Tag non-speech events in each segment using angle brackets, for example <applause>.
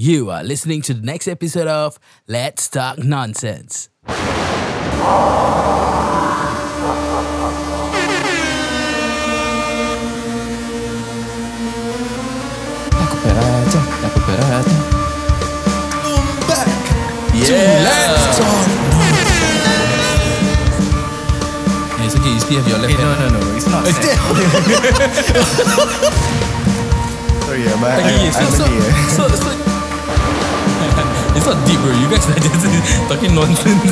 You are listening to the next episode of Let's Talk Nonsense. Aku peraca, aku peraca. Yeah. Yeah, it's okay. You still have your left Hey, no, hand. no, no. It's not sad. Sorry, yeah, but I, Okay, I, so, I'm so, a so, so, It's not deep, bro. You guys are just talking nonsense.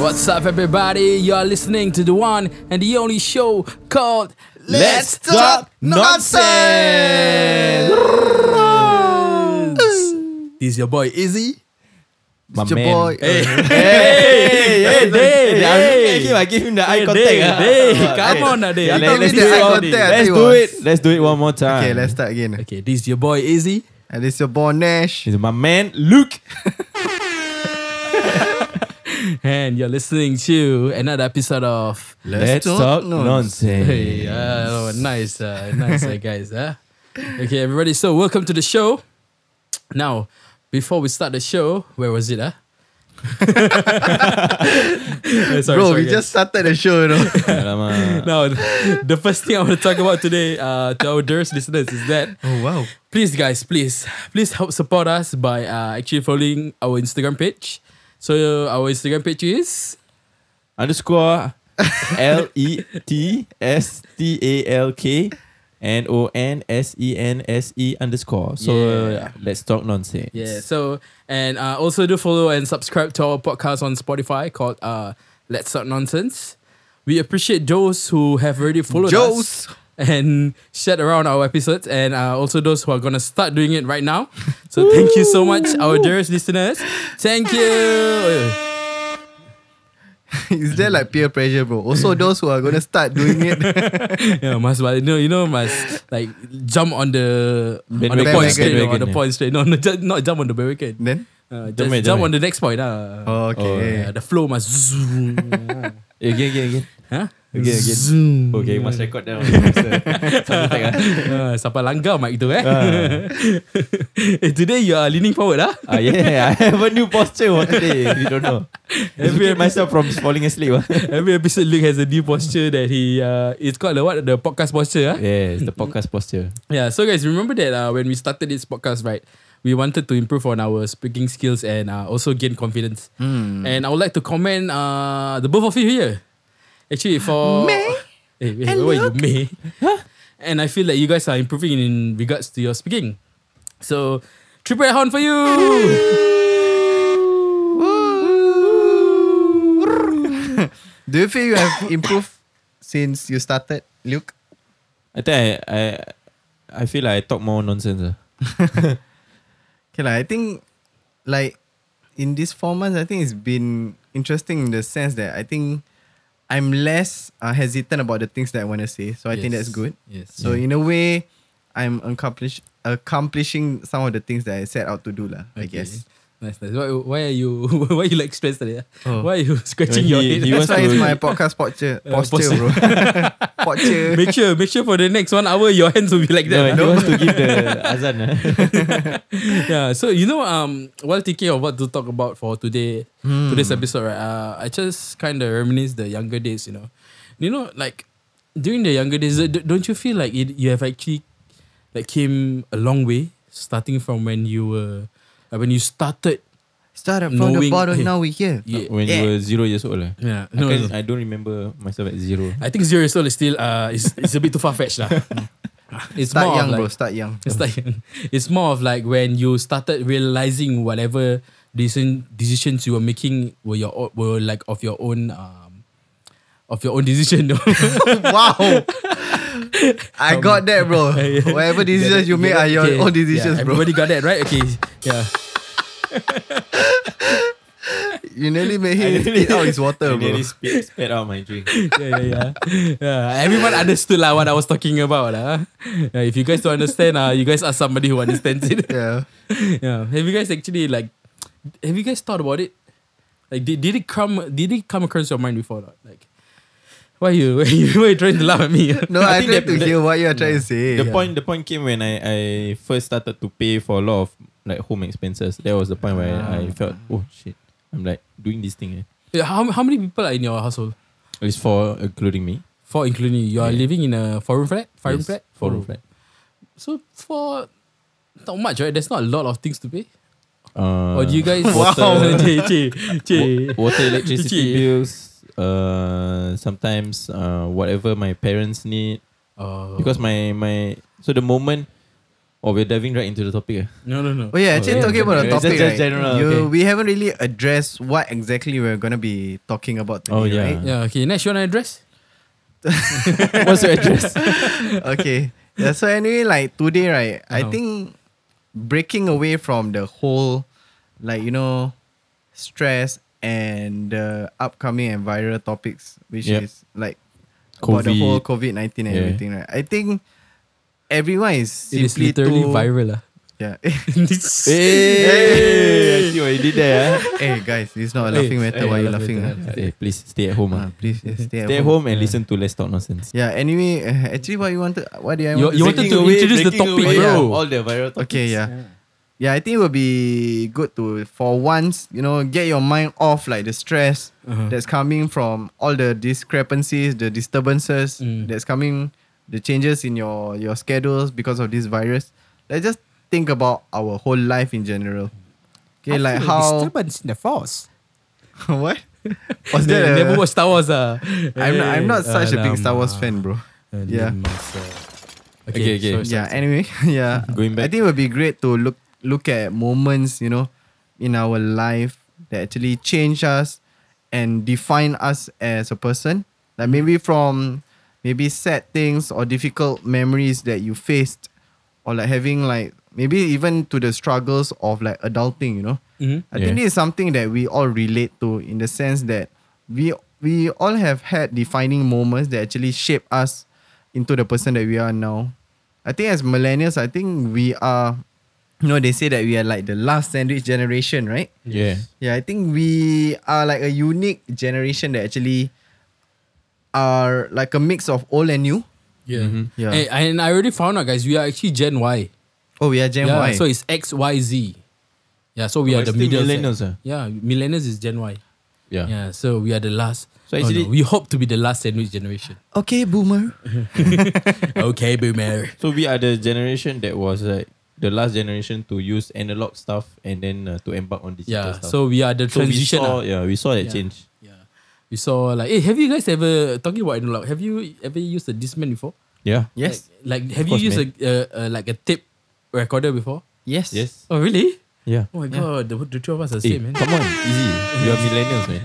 what's up, everybody? You're listening to the one and the only show called Let's Talk Nonsense. This is your boy Izzy. My Your man. boy. Hey, Hey, hey, Day, hey, I'm looking at him. I give him the eye contact. Day, ah. Day, Ah, come on, ah, Day. I let, let's, do it that one- already. I Let's do it. Let's do it one more time. Okay, let's start again. Okay, this is your boy Izzy. And this is your boy Nash. This is my man, Luke. <laughs> And you're listening to another episode of Let's, talk talk nonsense. nonsense. Hey, uh, oh, nice, uh, nice, uh, guys. Huh? Okay, everybody. So, welcome to the show. Now, before we start the show, where was it? Huh? Uh, sorry, Bro, sorry, we guys. just started the show, you know. <laughs> Alamak. Now, the first thing I want to talk about today uh, to our dearest listeners is that oh, wow. please, guys, please, please help support us by uh, actually following our Instagram page. So, uh, our Instagram page is Underscore L E T S T A L K N O N S E N S E underscore. So Yeah. let's talk nonsense. Yeah. So and uh, also do follow and subscribe to our podcast on Spotify called uh, Let's Talk Nonsense. We appreciate those who have already followed Joes. us and shared around our episodes, and uh, also those who are gonna start doing it right now. So <laughs> thank you so much, our dearest listeners. Thank you. <laughs> <laughs> is there like peer pressure, bro? Also, <laughs> those who are going to start doing it. <laughs> yeah, must but you know you know must like jump on the on the point straight, on the point straight. No, no, ju- not jump on the barricade. then? Uh, just Jump, jump, jump, on the next point. Uh. Oh, okay. Yeah, the flow must zoom. Again, again, again. huh? Again, again. Zoom. Okay, must record down. Sound effect, ah. Ah, sampai langgar mic tu eh. <laughs> eh. Today you are leaning forward ah. Ah, yeah, I have a new posture for today. You don't know. Every myself from falling asleep. ah. <laughs> Every episode Luke has a new posture that he uh it's called the what the podcast posture ah. Yes, the podcast posture. Yeah, so guys, remember that uh, when we started this podcast, right? We wanted to improve on our speaking skills and uh, also gain confidence. And I would like to commend uh, the both of you here. Actually, for May hey, wait, why you may? And I feel that you guys are improving in regards to your speaking. So, triple horn for you. <laughs> Do you feel you have improved since you started, Luke? I think I I I feel like I talk more nonsense. ah. <laughs> Okay, like, I think, like, in these four months, I think it's been interesting in the sense that I think I'm less uh, hesitant about the things that I want to say. So I think that's Yes. good. Yes. So in a way, I'm accomplish accomplishing some of the things that I set out to do, lah. I Okay. guess. Nice, nice. Why, why are you <laughs> why you like stressed today? Oh. Why are you <laughs> scratching He- your he head? was- That's why it's my podcast posture, <laughs> Uh, posture, posture. bro. posture. make sure, make sure for the next one hour your hands will be like No, that. he ah. wants to give the azan. ah. yeah. So you know, um, while thinking of what to talk about for today, today's episode, right? Uh, I just kind of reminisce the younger days. You know, you know, like during the younger days, don't you feel like it, you have actually like came a long way, starting from when you were, like when you started. Started from Knowing- the bottom, hey. now we here. Yeah. When you were zero years old. ah. Yeah. I, No, can't- no. I don't remember myself at zero. I think zero years old is still uh, is it's a bit too far fetched lah. <laughs> It's Start more young, of bro. like, Start young. It's like <laughs> it's more of like when you started realizing whatever decision decisions you were making were your were like of your own um of your own decision. <laughs> wow. I got that, bro. <laughs> Whatever decisions you make are your Okay, own decisions, yeah, bro. Everybody got that right? Okay. <laughs> Yeah. You nearly made him spit out his <laughs> water, I bro. nearly spit, spit out my drink. Yeah, yeah, yeah. yeah. Everyone understood lah what I was talking about. lah. Yeah, if you guys don't understand, uh, you guys are somebody who understands it. Yeah. yeah. Have you guys actually like have you guys thought about it? Like did, did it come did it come across your mind before? Not? Like Why you <laughs> why you, why you trying to laugh at me? <laughs> No, I I, think try that- to that- hear what you are trying to say. The point the point came when I, I first started to pay for a lot of like home expenses. That was the point where I felt oh shit. I'm like doing this thing. Eh. Yeah, how how many people are in your household? It's four, including me. Four, including you. You are Yeah. living in a four room flat, five room flat, Four room Oh. flat. So for not much, right? There's not a lot of things to pay. Uh, or do you guys? water, Che, che, che. wa- water electricity Che. bills. Uh, sometimes uh, whatever my parents need Oh. because my my so the moment. Oh, we're diving right into the topic. eh? no, no, no. Oh yeah, actually yeah, talking about the topic, Just- just right? general, you, okay. We haven't really addressed what exactly we're gonna be talking about today, Oh, yeah. right? Yeah. Okay. Next, you wanna address? <laughs> What's your address? <laughs> okay. Yeah, so anyway, like today, right? I Uh-huh. think breaking away from the whole, like you know, stress and the upcoming and viral topics, which Yep. is like about the COVID. whole COVID nineteen and Yeah. everything, right? I think everyone is It is simply literally too, viral, lah. Yeah. <laughs> This- hey, I see what you did there. ah. <laughs> hey guys, it's not a Hey, laughing matter. hey, Why you laugh laughing? ah? Stay, please stay at home. Ah, ah. please yeah, stay, Stay at home and listen to Let's Talk Nonsense. Yeah. Anyway, uh, <laughs> actually, what you wanted? What did I You- want? you to wanted to introduce the topic, away, bro. yeah, all the viral topics. Okay, yeah. Yeah, I think it would be good to for once, you know, get your mind off like the stress Uh-huh. that's coming from all the discrepancies, the disturbances Mm. that's coming, the changes in your your schedules because of this virus. Let's just think about our whole life in general. Okay, like how disturbance in the force. <laughs> what? Was They that a- never watch Star Wars, ah. I'm not, I'm not such a big Star Wars Alamak. fan, bro. Yeah. Alamak. Okay, okay. sorry, yeah sorry. anyway <laughs> yeah Going back. i think it would be great to look look at moments you know in our life that actually change us and define us as a person like maybe from maybe sad things or difficult memories that you faced or like having like maybe even to the struggles of like adulting you know Mhm. I think Yeah. this is something that we all relate to in the sense that we we all have had defining moments that actually shape us into the person that we are now. I think as millennials, I think we are, you know, they say that we are like the last sandwich generation, right? Yeah. Yeah, I think we are like a unique generation that actually are like a mix of old and new. Yeah. Mhm. Yeah. Hey, and I already found out, guys, we are actually Gen Y. Oh, we are Gen yeah, Y. So it's X, Y, Z. Yeah, so we Oh, are the still middle. millennials, set. ah? Yeah, millennials is Gen Y. Yeah. Yeah, so we are the last. So oh, no, actually- we hope to be the last sandwich generation. okay, boomer. <laughs> okay, boomer. <laughs> So we are the generation that was like the last generation to use analog stuff and then uh, to embark on digital Yeah, stuff. so we are the So we transition. saw, ah. yeah, we saw that Yeah. change. Yeah. We saw like, hey, have you guys ever talking about analog? Have you ever used a Discman before? Yeah. Yes. Like, like have Of you course, used a, uh, uh, like a tape recorder before? Yes. Yes. Oh really? Yeah. Oh my Yeah. god, the, the two of us are Hey, same, man. come on, easy. You are millennials, man.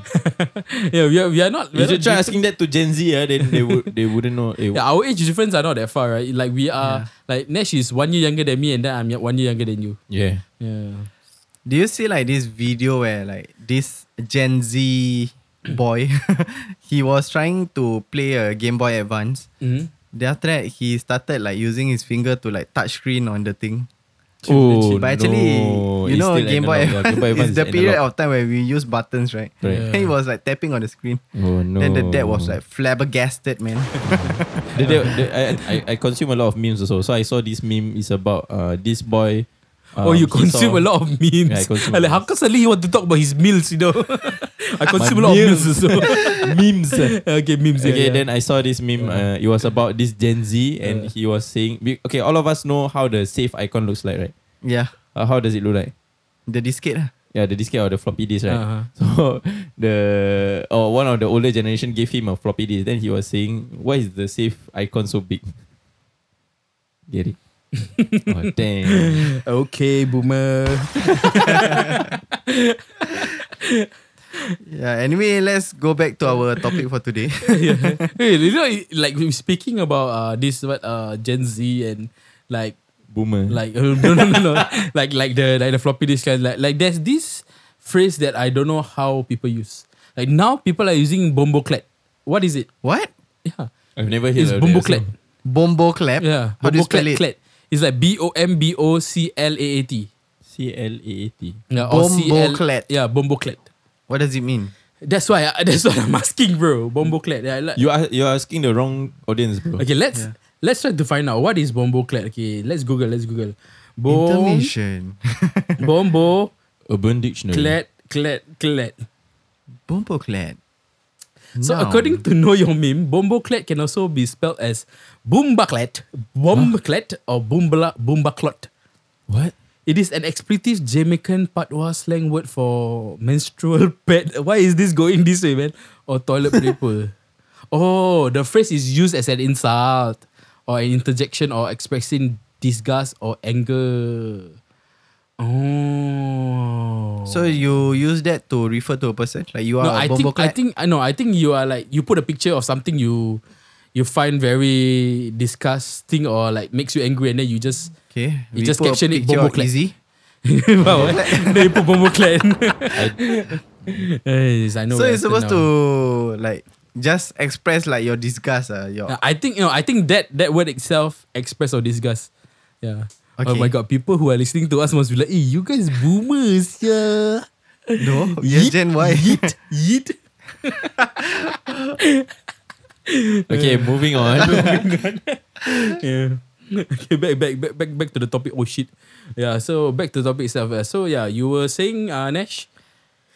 <laughs> yeah, we are we are not. we You should try different- asking that to Gen Z, uh, then they would they wouldn't know. Eh, Yeah, our age difference are not that far, right? Like we are like Nash is one year younger than me, and then I'm one year younger than you. yeah. Yeah. Do you see like this video where like this Gen Z boy, <laughs> he was trying to play a Game Boy Advance. Mm-hmm. Then after that, he started like using his finger to like touch screen on the thing. Oh, but actually, no. you know, Game Boy, analog. Yeah, Game Boy Advance is the period analog. of time where we use buttons, right? Right. <laughs> And he was like tapping on the screen. Oh no. Then the dad was like flabbergasted, man. <laughs> the, the, the, I, I, I consume a lot of memes also. So I saw this meme is about uh this boy. Oh, you um, consume saw- a lot of memes. Yeah, I consume like, how lot. come suddenly you want to talk about his meals? You know, <laughs> I consume a lot meals. of meals also. <laughs> memes. <laughs> okay, memes. Okay, yeah. then I saw this meme. Uh, it was about this Gen Z, and Yeah. he was saying, "Okay, all of us know how the safe icon looks like, right? yeah. Uh, how does it look like? The diskette. ah. Yeah, the diskette or the floppy disk, right? Uh-huh. So the or one of the older generation gave him a floppy disk. Then he was saying, "Why is the safe icon so big?" Get it? Oh <laughs> damn! Okay, boomer. <laughs> Yeah. Anyway, let's go back to our topic for today. <laughs> yeah. Hey, you know, like we speaking about uh, this what uh Gen Z and like Boomer. like uh, no no no no like like the like the floppy disk kind like like there's this phrase that I don't know how people use. Like now people are using bombo clad. What is it? what? Yeah. I've never heard It's of bombo that, clad. so- Bombo clap. Yeah. How do you Bombo spell clad, it? clad. It's like B O M B O C L A A T. C L A A T. Yeah, or Bombo CL. Yeah, Bomboclat. What does it mean? That's why <laughs> that's what I'm asking, bro. Bomboclat. Yeah, like- You are you're asking the wrong audience, bro. okay, let's Yeah. let's try to find out what is Bomboclat. Okay, let's Google. Let's Google. Bom, Intermission. bombo Urban Dictionary. clad clad clad. Bombo clad. So Noun. according to Know Your Meme, bombo clad can also be spelled as boombaklad, bombclad, or boombla boombaklot. What? It is an expletive Jamaican patois slang word for menstrual <laughs> pad. Why is this going this way, man? Or toilet <laughs> paper. oh, the phrase is used as an insult or an interjection or expressing disgust or anger. Oh. So you use that to refer to a person? Like you are no, a I bombo think I think I know. I think you are like you put a picture of something you you find very disgusting or like makes you angry, and then you just Okay. You we just put a caption it picture bombo of clad. Easy. <laughs> wow, eh? then you put bombo clan. <laughs> yes, I know. So what you're supposed now. to like just express like your disgust. Uh, your I think you know. I think that that word itself express or disgust. Yeah. Oh Okay. my god, people who are listening to us must be like, "Eh, you guys boomers, <laughs> yeah." no. Yes, Gen Y. Yeet, yeet. <laughs> Okay, <laughs> moving on. yeah. Okay, back, back, back, back, back to the topic. Oh shit. Yeah. So back to the topic itself. So yeah, you were saying, uh, Nash.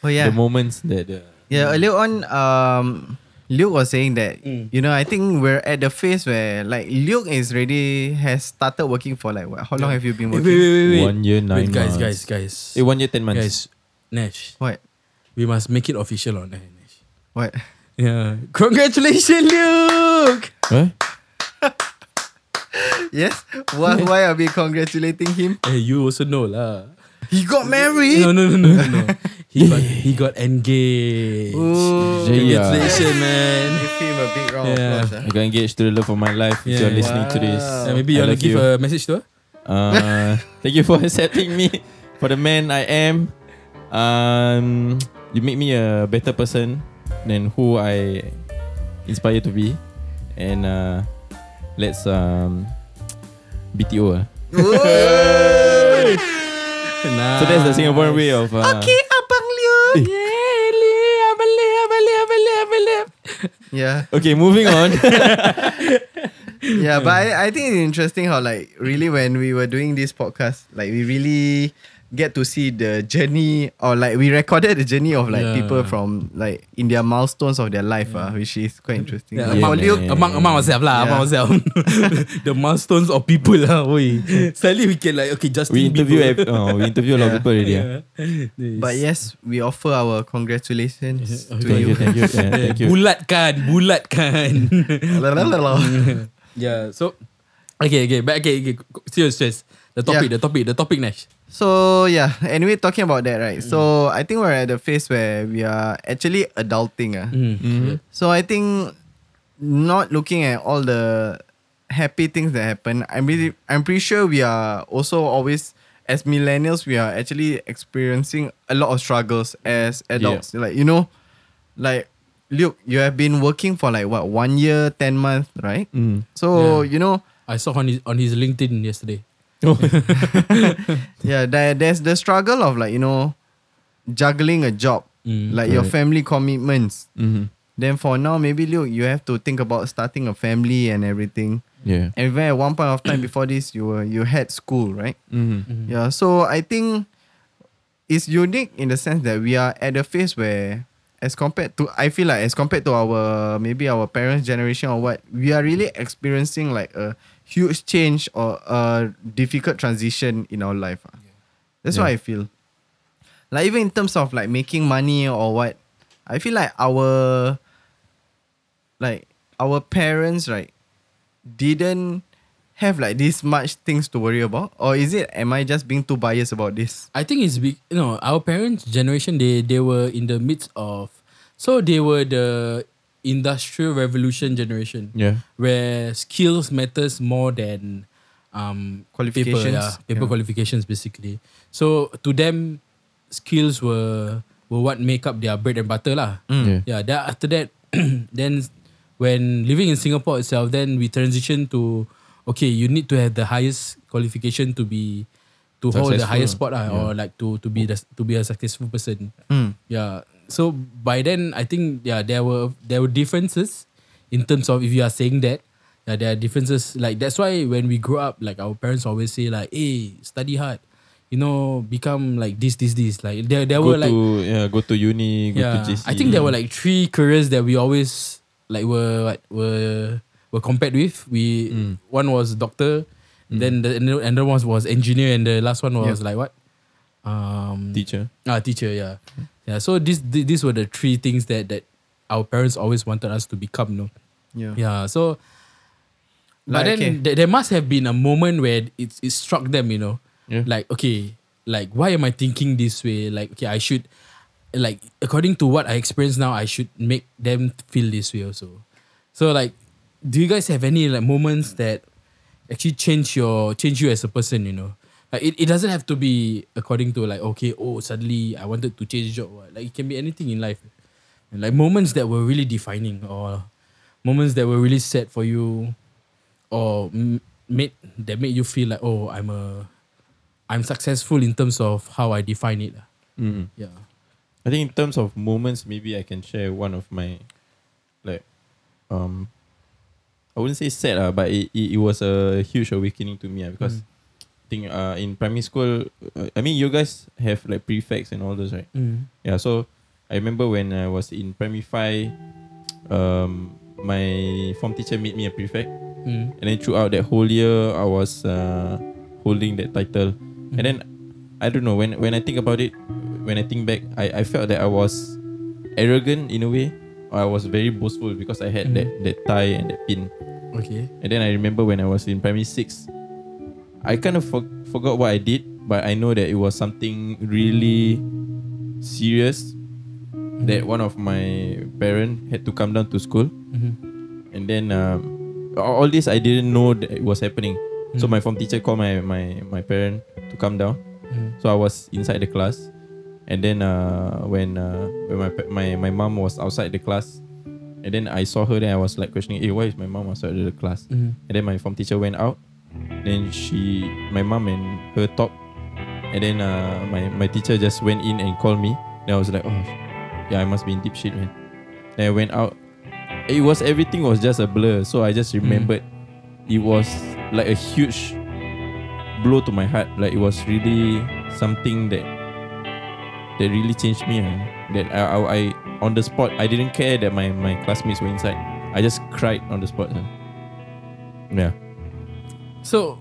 Oh yeah. The moments that uh, Yeah, earlier on, um, Luke was saying that Mm. you know I think we're at the phase where like Luke is ready has started working for like what? How long have you been working? wait, wait, wait. One year, nine wait, guys, months. guys, guys, eh, one year, ten months. guys. Nash, What? we must make it official on that, Nash. What? Yeah. Congratulations, Luke. Huh? <laughs> yes. Why? Why are we congratulating him? Hey, you also know lah. He got married. No, no, no, no, no. <laughs> no. he got he got engaged. Ooh. Yeah. Congratulations, man. Give him a big round Yeah. of applause. ah. I got engaged to the love of my life. If you're listening to this, Wow. Uh, maybe you I want to give you. a message to her? Uh, <laughs> thank you for <laughs> accepting me for the man I am. Um, you make me a better person than who I inspire to be, and uh, let's um, BTO. Uh. Nah. <laughs> So that's the Singaporean way of. Uh, Okay, Yeah. Okay, moving on. <laughs> Yeah, but I, I think it's interesting how like really when we were doing this podcast, like we really get to see the journey or like we recorded the journey of like Yeah. people from like in their milestones of their life, uh, which is quite interesting. Yeah, among, for Luke, man. among, among ourselves lah, Yeah. among ourselves. <laughs> the milestones of people lah, oi. Suddenly we can like, okay, Justin we interview. Oh, we interview a lot of Yeah. people already. Yeah. But yes, we offer our congratulations to Thank you. you, thank you, yeah, thank you. Bulatkan, bulatkan. <laughs> <laughs> yeah, so okay, okay, but okay, okay, serious, serious. The topic, Yeah. the topic, the topic, Nash. So yeah, anyway, talking about that, right? So I think we're at the phase where we are actually adulting. Uh. Mm. Mhm. So I think not looking at all the happy things that happen, I'm really I'm pretty sure we are also always as millennials we are actually experiencing a lot of struggles as adults. Like you know, like Luke, you have been working for like what one year, ten months, right? Mm. So Yeah. you know, I saw on his on his LinkedIn yesterday. <laughs> yeah, there, there's the struggle of like you know, juggling a job, Mm. like your family commitments. Mhm. Then for now, maybe Luke, you have to think about starting a family and everything. Yeah. And even at one point of time before this, you were you had school, right? Mhm. Mm. Yeah. So I think it's unique in the sense that we are at a phase where, as compared to, I feel like as compared to our maybe our parents' generation or what, we are really experiencing like a huge change or a difficult transition in our life. ah. That's what I feel. Like even in terms of like making money or what, I feel like our like our parents right didn't have like this much things to worry about or is it am i just being too biased about this I think it's big. You know, our parents' generation they they were in the midst of, so they were the industrial revolution generation. Yeah. where skills matters more than um Qualifications. paper, yeah, paper Yeah. qualifications basically. So to them, skills were were what make up their bread and butter lah. Yeah. Yeah. Then after that, <clears throat> then when living in Singapore itself, then we transition to okay, you need to have the highest qualification to be to hold the Successful. highest spot lah, Yeah. or like to to be the, to be a successful person. Mm. Yeah. So by then I think yeah there were there were differences in terms of if you are saying that yeah there are differences like that's why when we grow up like our parents always say like hey study hard you know become like this this this like there there Go were like yeah, go to uni, go yeah to JC. I think there were like three careers that we always like were what, were were compared with we Mm. one was doctor then the and the another one was engineer and the last one was like what um teacher. Ah, teacher, yeah. Yeah. So this th- these were the three things that that our parents always wanted us to become, no? Yeah. Yeah. So but Like, then okay. th- there must have been a moment where it it struck them, you know. Yeah. Like, okay, like why am I thinking this way? Like, okay, I should like according to what I experience now, I should make them feel this way also. So like do you guys have any like moments that actually change your change you as a person, you know? Like it, it doesn't have to be according to like okay, oh suddenly I wanted to change job. what. Like it can be anything in life. And like moments that were really defining or moments that were really sad for you or m- made that made you feel like oh I'm a I'm successful in terms of how I define it. Mm. Yeah. I think in terms of moments, maybe I can share one of my, like, um, I wouldn't say sad, uh, but it, it, it was a huge awakening to me uh, because Mm. I think uh, in primary school, uh, I mean, you guys have like prefects and all those, right? Mm. Yeah, so I remember when I was in primary five, um, my form teacher made me a prefect, Mm. and then throughout that whole year, I was uh, holding that title, and then I don't know when when I think about it, when I think back, I, I felt that I was arrogant in a way, I was very boastful because I had Mm. that that tie and that pin, Okay. and then I remember when I was in primary six, I kind of for, forgot what I did, but I know that it was something really serious that one of my parent had to come down to school Mhm. and then um, all this I didn't know that it was happening so Mm. my form teacher called my, my, my parent to come down Mm. so I was inside the class and then uh, when uh, when my, my my mom was outside the class and then I saw her then I was like questioning hey why is my mom outside the class Mhm. and then my form teacher went out then she my mom and her talked and then uh, my, my teacher just went in and called me. Then I was like oh yeah I must be in deep shit man. Then I went out. It was everything was just a blur. So I just remembered. It was like a huge blow to my heart. Like it was really something that that really changed me ah. that I, I, I on the spot I didn't care that my, my classmates were inside. I just cried on the spot ah. yeah So,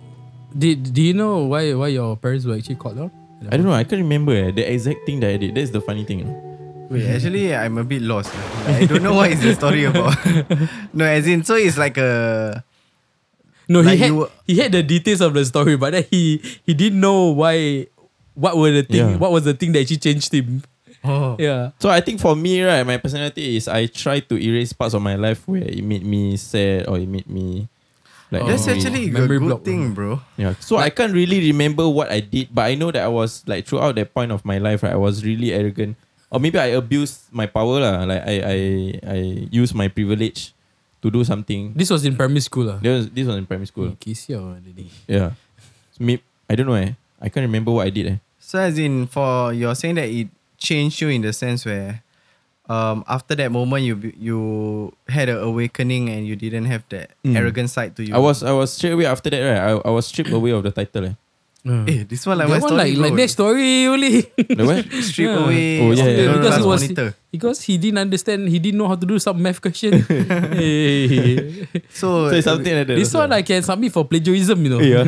did do you know why why your parents were actually called out? I don't know. I can't remember eh, the exact thing that I did. That's the funny thing. You know? Wait, actually, I'm a bit lost. Like, I don't know what is the story about. <laughs> no, as in, so it's like a. No, Like he had you were- he had the details of the story, but then he he didn't know why. What were the thing? Yeah. What was the thing that actually changed him? Oh. Yeah. So I think for me, right, my personality is I try to erase parts of my life where it made me sad or it made me like That's Oh. actually a good block, thing, bro. yeah. So I can't really remember what I did, but I know that I was like throughout that point of my life, right, I was really arrogant. Or maybe I abused my power lah. Like I I I used my privilege to do something. This was in primary school. Ah. This was, this was in primary school. Kisiao ada ni. Yeah. So, may, I don't know eh. I can't remember what I did eh. So as in, for you're saying that it changed you in the sense where, um, after that moment you you had an awakening and you didn't have that Mm. arrogant side to you. I was I was straight away after that right. I, I was stripped away of the title eh. Uh. Eh, this one like that one story, like, bro. like next story only. The what? Strip Yeah. away. Oh, yeah, yeah, yeah. because he was monitor. because he didn't understand. He didn't know how to do some math question. <laughs> hey. So, So it's something like that. This also. one I can submit for plagiarism. You know. Yeah.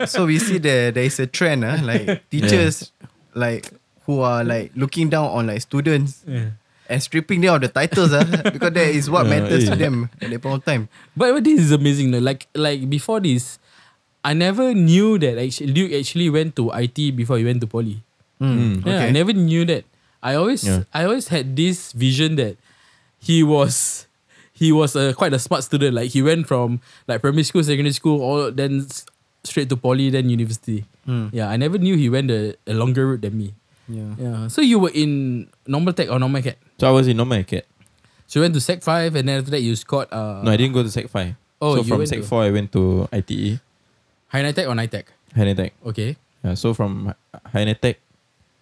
<laughs> <laughs> so we see there there is a trend, uh, like teachers like who are like looking down on like students Yeah. And stripping them of the titles, uh, <laughs> because that is what Yeah, matters to them at that point of time. But, but this is amazing. No? Like like before this, I never knew that actually Luke actually went to IT before he went to poly. Mm. Yeah, I never knew that. I always Yeah. I always had this vision that he was he was a quite a smart student. Like he went from like primary school, secondary school, all then straight to poly, then university. Mm. Yeah, I never knew he went a, a longer route than me. Yeah. Yeah. So you were in normal tech or normal acad? So I was in normal acad. So you went to Sec five and then after that you scored uh No, I didn't go to Sec 5. Oh, so you from went Sec to- 4, I went to ITE, high tech or Nitec? High Tech. Okay. Yeah, so from High Tech,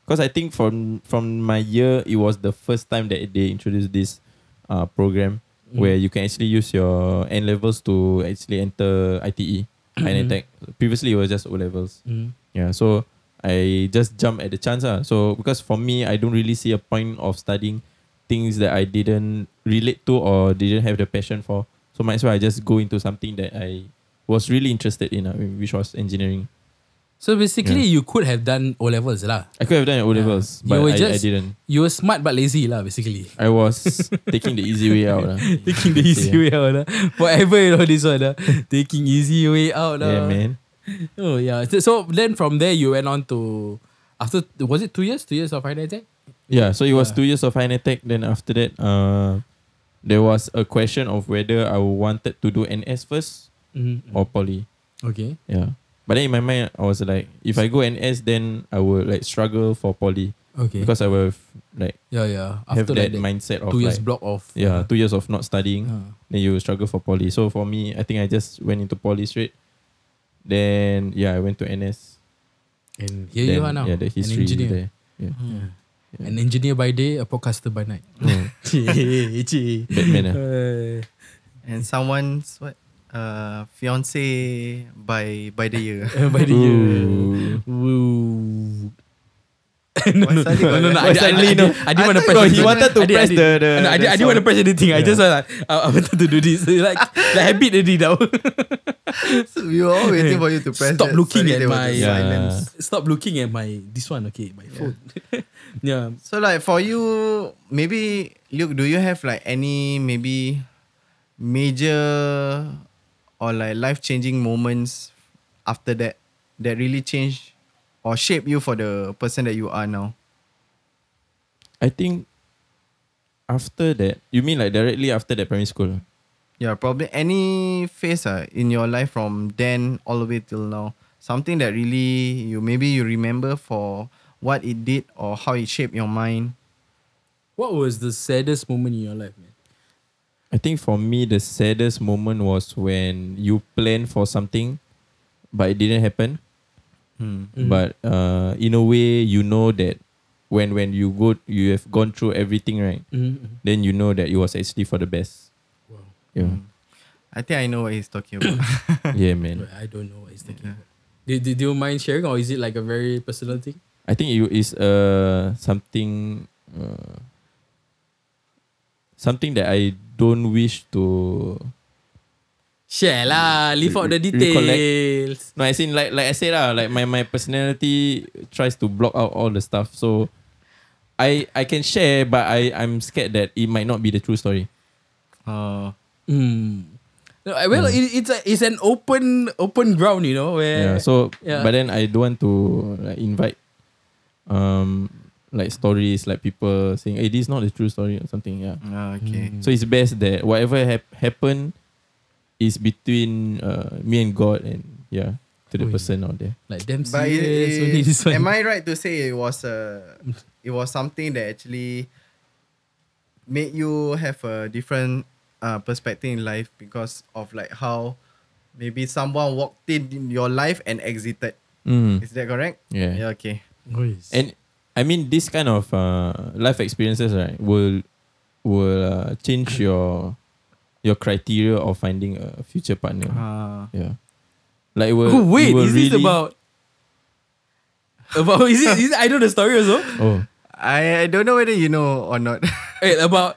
Because I think from from my year, it was the first time that they introduced this uh, program Mm. where you can actually use your N levels to actually enter ITE, high Mhm. tech. Previously, it was just O levels. Mm. Yeah, so I just jump at the chance. Ah. So because for me, I don't really see a point of studying things that I didn't relate to or didn't have the passion for. So might as well I just go into something that I was really interested in, ah, which was engineering. So basically, you could have done O levels lah. I could have done O levels, You but were I, I didn't. You were smart but lazy lah, basically. I was <laughs> taking the easy way out. lah. <laughs> Taking the easy way out lah. Forever you know this one lah. <laughs> Taking easy way out lah. Yeah, man. Oh yeah. So, so then from there you went on to after was it two years? Two years of finance? tech? Yeah, so it was Yeah. two years of high tech. Then after that, uh, there was a question of whether I wanted to do NS first Mm-hmm. or poly. okay. Yeah. But then in my mind, I was like, if I go NS, then I will like struggle for poly Okay. because I will like yeah, yeah. have After that like that mindset of two years like, block of yeah, two years of not studying, uh, then you struggle for poly. So for me, I think I just went into poly straight. Then yeah, I went to NS. and here then, you are now. Yeah, the history an engineer. there. Yeah. Yeah. Yeah. An engineer by day, a podcaster by night. Oh, Cik, cik. Batman ah. Uh, And someone's what? Uh, fiance by by the year. <laughs> by the year. Ooh. Woo. <laughs> no, no, no, no, got no, that? I, no? I didn't want to press anything. he wanted to press the- the- no, I, didn't want to press anything. I just was like, I, I wanted to do this. <laughs> like, like habit already now. So we were all waiting for you to press. Stop that. looking Suddenly at my- Yeah. silence. Stop looking at my this one. Okay, my phone. <laughs> yeah. So like for you, maybe Luke, do you have like any maybe major or like life changing moments after that that really changed or shape you for the person that you are now? I think after that, you mean like directly after that primary school? Yeah, probably any phase uh, in your life from then all the way till now. Something that really you maybe you remember for what it did or how it shaped your mind. What was the saddest moment in your life, man? I think for me, the saddest moment was when you plan for something, but it didn't happen. Mhm. But uh, in a way, you know that when when you go, you have gone through everything, right? Mm-hmm. Then you know that it was actually for the best. Wow. Yeah, Mm. I think I know what he's talking about. <coughs> yeah, man. I don't know what he's talking Yeah. about. Do, do, do you mind sharing, or is it like a very personal thing? I think it is uh something uh, something that I don't wish to Share lah. Leave out the Re- details. No, I in like like I said lah, like my, my personality tries to block out all the stuff. So I I can share, but I I'm scared that it might not be the true story. Oh. Hmm. No, I- well, it, it's a, it's an open open ground, you know, where Yeah. So yeah. but then I don't want to like invite um like stories like people saying, "Hey, this is not the true story" or something. Yeah. Ah, okay. Mm. So it's best that whatever hap- happen is between uh, me and God and yeah to the Ui. person out there. like damn But it, serious. <laughs> only this one. am I right to say it was a it was something that actually made you have a different uh, perspective in life because of like how maybe someone walked in your life and exited. Mm. Is that correct? Yeah. Yeah. Okay. And I mean, this kind of uh, life experiences, right, will will uh, change <coughs> your your criteria of finding a future partner. Uh, Yeah, like it will. oh wait, it will is this about about is it, is it I know the story also? Oh, I, I don't know whether you know or not. <laughs> Wait, about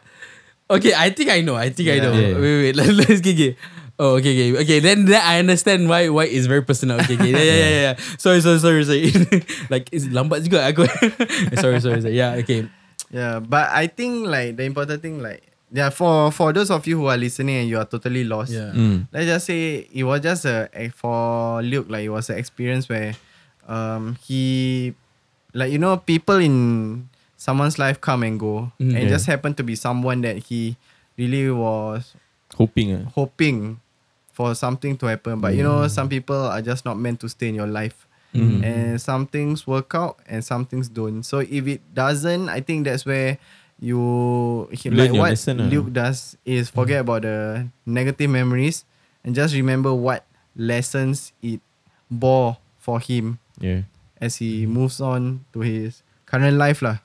Okay, I think I know. I think I Yeah. know. Yeah. Wait, wait, let, <laughs> let's get it. Oh, okay, okay, okay. Then, then I understand why why it's very personal. Okay, okay. Yeah, yeah, yeah. yeah. Sorry, sorry, sorry, sorry. <laughs> like it's lambat juga aku. <laughs> sorry, sorry, sorry. Yeah, okay. Yeah, but I think like the important thing like yeah for for those of you who are listening and you are totally lost. Yeah. mm. Let's just say it was just a for Luke like it was an experience where um he like you know people in someone's life come and go Mm. and it just happened to be someone that he really was hoping. Uh. hoping for something to happen but you know some people are just not meant to stay in your life Mhm. and some things work out and some things don't. So if it doesn't, I think that's where you like what lesson, ah. Luke does is forget about the negative memories and just remember what lessons it bore for him Yeah. as he moves on to his current life lah.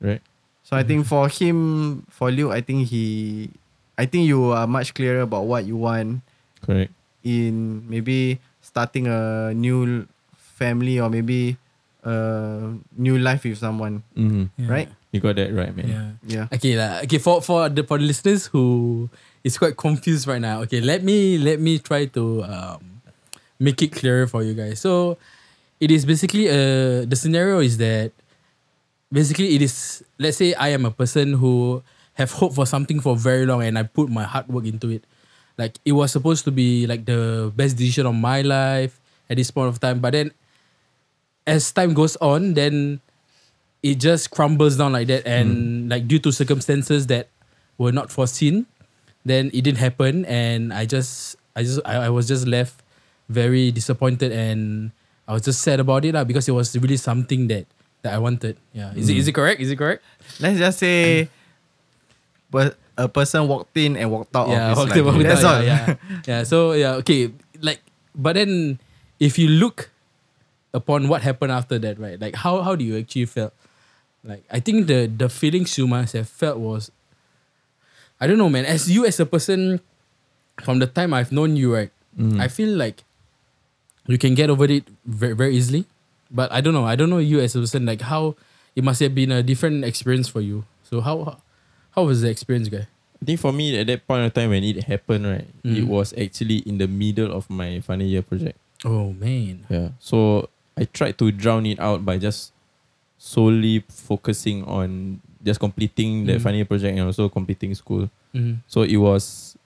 Right. So I think for him, for Luke, I think he, I think you are much clearer about what you want Correct. in maybe starting a new family or maybe a new life with someone, Mm-hmm. Yeah. right? You got that right, man. Yeah. Yeah. Okay, lah. Okay, for for the for the listeners who is quite confused right now. Okay, let me let me try to um, make it clearer for you guys. So, it is basically uh the scenario is that basically it is let's say I am a person who have hope for something for very long and I put my hard work into it. Like it was supposed to be like the best decision of my life at this point of time, but then as time goes on, then it just crumbles down like that and mm. like due to circumstances that were not foreseen then it didn't happen and i just i just i, I was just left very disappointed and i was just sad about it lah, because it was really something that that i wanted. Yeah. Is, it, is it correct? Is it correct? Let's just say, but a person walked in and walked out yeah of walked in, walked That's out, all. yeah, yeah. Yeah so yeah okay like but then if you look upon what happened after that right like how how do you actually felt? Like i think the the feelings you must have felt was i don't know man as you as a person from the time i've known you right Mm. i feel like you can get over it very, very easily but i don't know i don't know you as a person like how it must have been a different experience for you so how how was the experience guy I think for me at that point of time when it happened, right, it Mm. was actually in the middle of my final year project. oh man Yeah. So I tried to drown it out by just solely focusing on just completing the Mm. final year project and also completing school. Mhm. So it was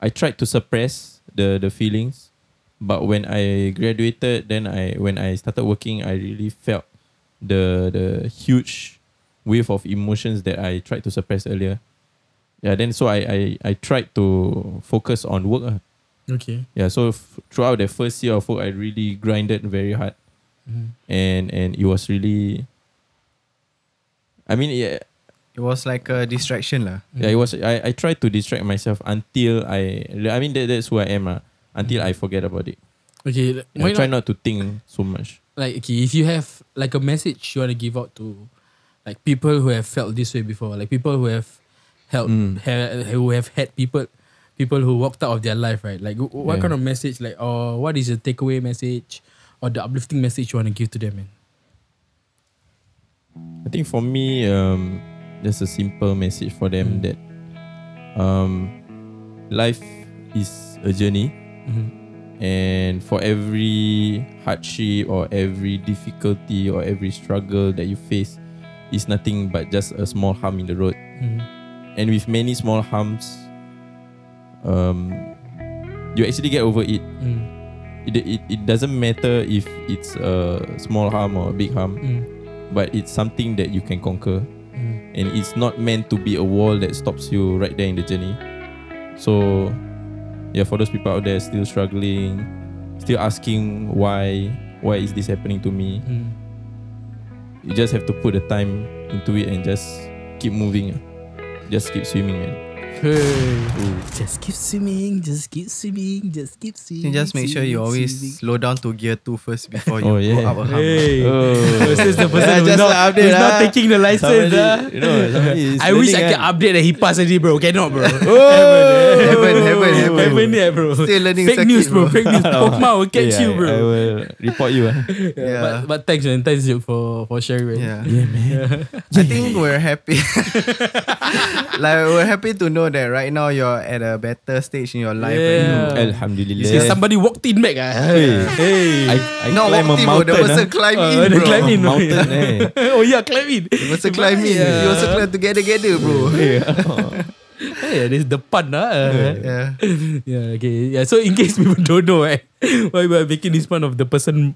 I tried to suppress the the feelings, but when I graduated, then I when I started working, I really felt the the huge wave of emotions that I tried to suppress earlier. Yeah, then so I I, I tried to focus on work. ah. okay Yeah, so f- throughout the first year of work, I really grinded very hard, Mhm. and and it was really. I mean, yeah, It was like a distraction lah. yeah, it was. I, I tried to distract myself until I. I mean, that, that's who I am. Uh, until I forget about it. Okay, why I try not, not to think so much. like okay, if you have like a message you want to give out to like people who have felt this way before, like people who have helped Mm. ha- who have had people people who walked out of their life, right? Like what Yeah. kind of message like or what is the takeaway message or the uplifting message you want to give to them, man? I think for me, um, just a simple message for them Mm. that, um, life is a journey, Mhm. and for every hardship or every difficulty or every struggle that you face, is nothing but just a small harm in the road. Mhm. and with many small harms, um, you actually get over it. Mm. It, it. it doesn't matter if it's a small harm or a big harm, Mm. but it's something that you can conquer. Mm. And it's not meant to be a wall that stops you right there in the journey. So, yeah, for those people out there still struggling, still asking why, why is this happening to me? Mm. You just have to put the time into it and just keep moving. ah. Just keep swimming, man. Hey. Just keep swimming, just keep swimming, just keep You swimming. just make sure you always swimming. slow down to gear two first before <laughs> Oh, you yeah. go up a hump. Hey. Oh. <laughs> This is the person Yeah, who's, just not, an update, who's not ah. taking the license. Somebody, ah. you know, I wish I learning, can ah. update that he passed already, bro. Cannot, bro. <laughs> Heaven, heaven, heaven. Heaven, yeah, bro. Still learning Fake circuit, news, bro. bro. Fake news. Pokemon will catch Yeah, you, bro. I, I will report you. ah. Yeah. But, but thanks, man. Thanks you for for sharing. Man. Yeah. Yeah, man. I think we're happy. like we're happy to know that right now you're at a better stage in your life. Yeah. you- Alhamdulillah. See, somebody walked in back. Ah. Hey. hey. I, I Not climb a in, mountain. The person ah. climb Uh, in, they bro. climb in, bro. Mountain, <laughs> eh. oh yeah, climb in. The person climb in. Yeah. You also climb together, together, bro. Hey, <laughs> this is the pun, ah. Yeah. yeah, okay. Yeah, so in case people don't know, eh, <laughs> why we're making this fun of the person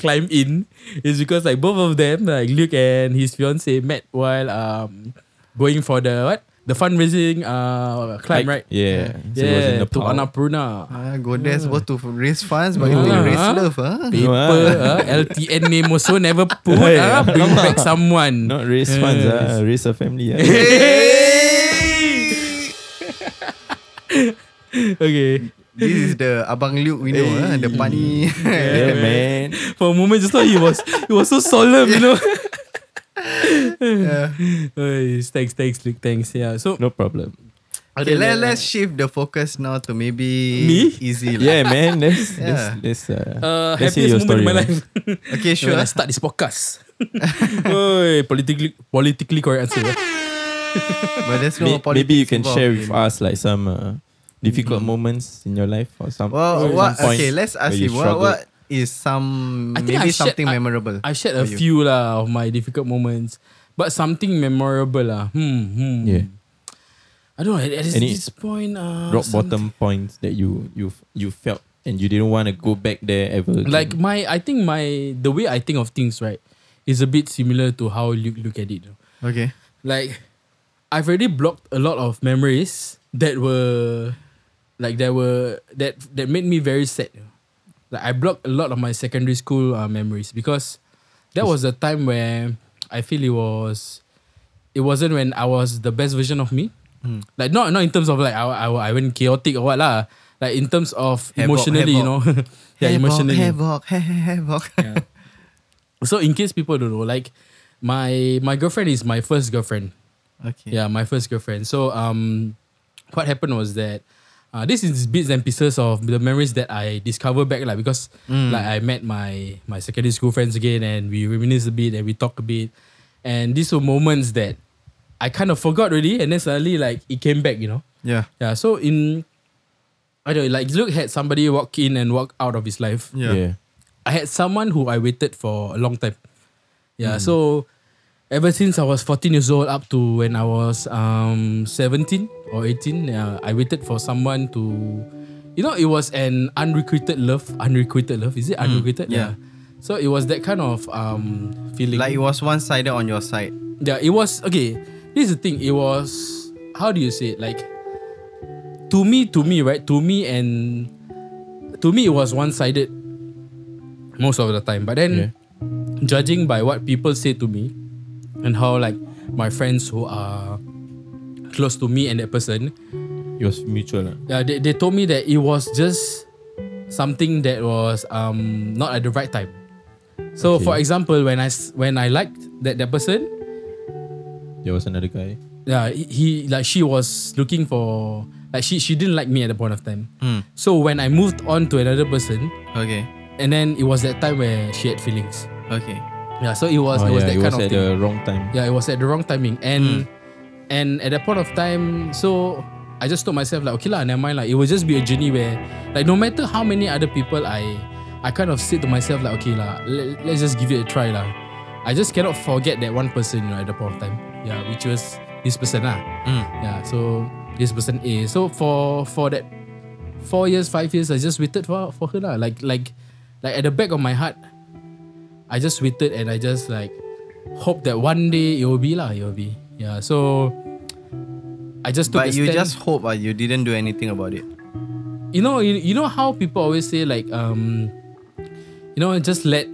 climb in is because like both of them, like Luke and his fiance met while um going for the what? The fundraising uh climb, right? Yeah. So it was in Yeah, to. Annapurna. Ah, go there supposed to raise funds, but you Ah. think raise love, huh? Paper, uh, LTN name also never put. Hey, uh, bring back <laughs> someone. Not raise funds, ah, raise a family. ah. <laughs> okay. this is the Abang Luke we know, huh? the funny. Yeah, man. For a moment just thought he was he was so solemn, you know. <laughs> yeah. Oy, thanks, thanks, Luke, thanks. Yeah. So No problem. Okay, other let, let's shift the focus now to maybe Me? Izzy. lah. Yeah, man. Let's <laughs> Yeah. let's, let's uh, uh, let's hear happiest your moment story. in my man. life. <laughs> Okay, sure. Let's start this podcast. <laughs> Oi, politically politically correct answer. eh? But there's no May- Maybe you can involved share with in- us like some uh, difficult moments in your life or some. Well, some what, points okay, let's ask where you you, what, struggled. what is some, I think maybe I shared- something I- memorable? I shared a you? few lah of my difficult moments, but something memorable lah. Hmm, hmm. Yeah. I don't know. At, at Any this point, uh, rock bottom points that you you you felt and you didn't want to go back there ever. again. Like my, I think my the way I think of things right is a bit similar to how you look at it. Okay. Like I've already blocked a lot of memories that were like that were that that made me very sad. You know. Like I blocked a lot of my secondary school uh, memories because that was the time where I feel it was it wasn't when I was the best version of me. Hmm. Like not not in terms of like I, I, I went chaotic or what lah. Like in terms of Havoc, emotionally, you know. <laughs> yeah, emotionally. Havoc, havoc, <laughs> havoc. Yeah. so in case people don't know, like my my girlfriend is my first girlfriend. Okay. Yeah, my first girlfriend. So um, what happened was that uh, this is bits and pieces of the memories that I discovered back like because Mm. like I met my my secondary school friends again and we reminisce a bit and we talk a bit, and these were moments that I kind of forgot really and then suddenly like it came back, you know. Yeah. Yeah. So in I don't know, like Luke had somebody walk in and walk out of his life. Yeah. yeah. I had someone who I waited for a long time. Yeah, so ever since I was 14 years old up to when I was um 17 or 18, yeah, I waited for someone to you know, it was an unrequited love. Unrequited love. Is it unrequited? yeah. So it was that kind of um feeling. Like it was one sided on your side. Yeah, it was okay. This is the thing. It was how do you say it? Like to me, to me, right? To me and to me, it was one sided most of the time. But then, Yeah. judging by what people say to me and how like my friends who are close to me and that person, It was mutual. lah. yeah, they, they told me that it was just something that was um not at the right time. So, Okay. for example, when I s- when I liked that that person, There was another guy. yeah, he, he like she was looking for like she she didn't like me at the point of time. Hmm. So when I moved on to another person, Okay. and then it was that time where she had feelings. Okay. Yeah, so it was oh, it was yeah, that it kind was of at thing. the wrong time. Yeah, it was at the wrong timing, and and at that point of time, so I just told myself like, okay lah, never mind lah. It will just be a journey where, like, no matter how many other people I, I kind of said to myself like, okay lah, let, let's just give it a try lah. I just cannot forget that one person, you know, at the point of time. Yeah, which was this person lah. Mm. Yeah, so this person A. So for for that four years, five years, I just waited for for her lah. Like like like at the back of my heart, I just waited and I just like hope that one day it will be lah. It will be. Yeah. So I just took But you stand. just hope uh, you didn't do anything about it. you know you, you know how people always say like um you know just let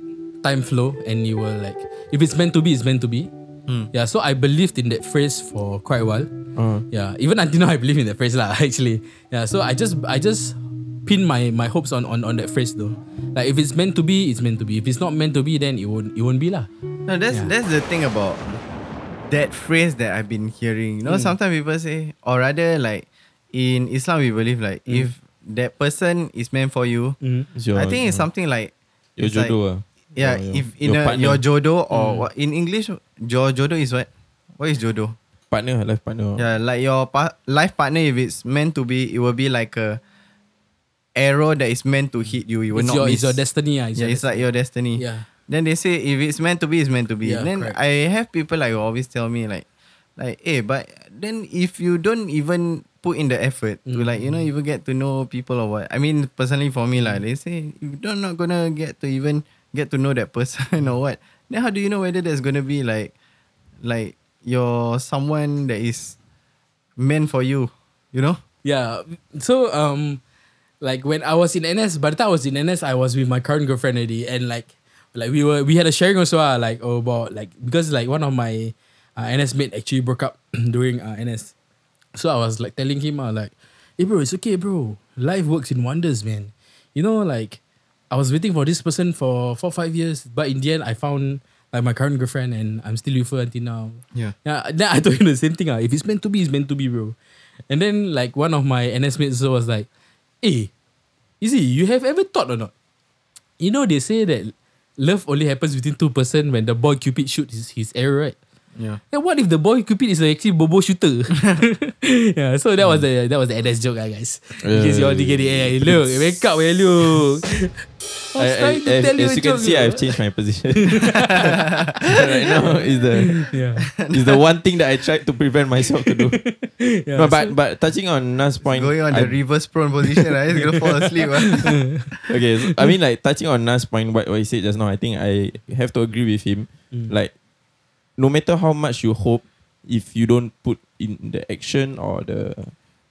time flow and you will like if it's meant to be it's meant to be Hmm. yeah so i believed in that phrase for quite a while Uh, yeah even until now i believe in that phrase lah <laughs> actually yeah so i just i just pin my my hopes on on on that phrase though like if it's meant to be it's meant to be if it's not meant to be then it won't it won't be lah No, that's Yeah. that's the thing about that phrase that I've been hearing. You know, Mm. sometimes people say, or rather, like in Islam, we believe like Mm. if that person is meant for you, it's your, I think it's something like your it's like- jodoh. ah. yeah. Your- if your in a, partner. your jodoh or Mm. what in English, your jodoh is what? What is jodoh? partner, life partner. Yeah, like your pa- life partner. If it's meant to be, it will be like a arrow that is meant to hit you. You will it's not your miss. it's your destiny ah. yeah, your it's like your destiny. yeah Then they say if it's meant to be, it's meant to be. Yeah, then correct. I have people like always tell me like, like, hey, but then if you don't even put in the effort to like you know Mm. even get to know people or what. I mean personally for me like they say you don't not gonna get to even get to know that <laughs> person or what, then how do you know whether there's gonna be like, like your someone that is meant for you, you know? Yeah. So um like when I was in NS, by the time I was in NS, I was with my current girlfriend already. And like like we were we had a sharing also uh, like oh, about like because like one of my uh, NS mate actually broke up <clears throat> during uh, NS. So I was like telling him uh, like hey bro, it's okay, bro. Life works in wonders, man. You know, like I was waiting for this person for four five years, but in the end, I found like my current girlfriend, and I'm still with her until now. Yeah. Yeah, then I <laughs> told him the same thing. Uh. If it's meant to be, it's meant to be, bro. And then like one of my NS mates also was like, Eh, hey, Izzy, you have ever thought or not? You know, they say that love only happens between two person when the boy Cupid shoots his, his arrow, right? Yeah. And what if the boy Cupid is actually Bobo shooter? <laughs> yeah, so that was the that was the NS joke, ah, guys. In case you all didn't get it. Hey, look, wake up, hey, look. <laughs> I was I, I, trying to as, tell you as you can see. I've changed my position. <laughs> right now is the Yeah. is the one thing that I tried to prevent myself to do. yeah No, but so- but touching on Nas point, Going on I, the reverse prone position, right? He's gonna fall asleep. ah. okay, so, I mean like touching on Nas point, what, what he said just now, I think I have to agree with him. Mm. Like, no matter how much you hope, if you don't put in the action or the,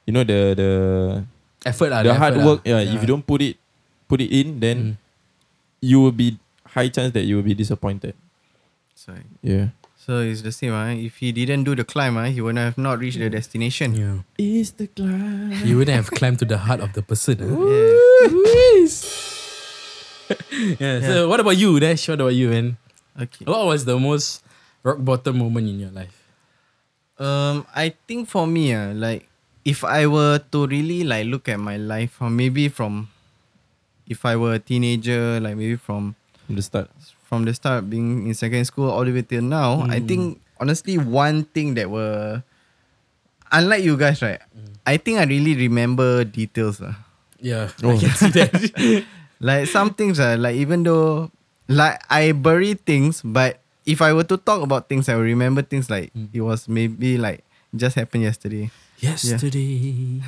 you know the the effort, lah, the hard effort, work, lah. yeah, if you don't put it put it in, then Mm. you will be high chance that you will be disappointed. So, Yeah. so it's the same. Ah, If he didn't do the climb, ah, he would not have not reached the destination. Yeah. Is the climb. You wouldn't have climbed to the heart of the person. huh? Yeah. <laughs> yeah. So what about you, Dash? What about you, man? Okay. What was the most rock bottom moment in your life? Um, I think for me, uh, like if I were to really like look at my life, or maybe from if I were a teenager, like maybe from From the start. from the start being in secondary school all the way till now, I think honestly one thing that were unlike you guys, right? I think I really remember details. Uh. Yeah, <laughs> Oh. I can see that. <laughs> Like some things are like even though like I bury things, but if I were to talk about things, I will remember things like it was maybe like just happened yesterday. Yesterday.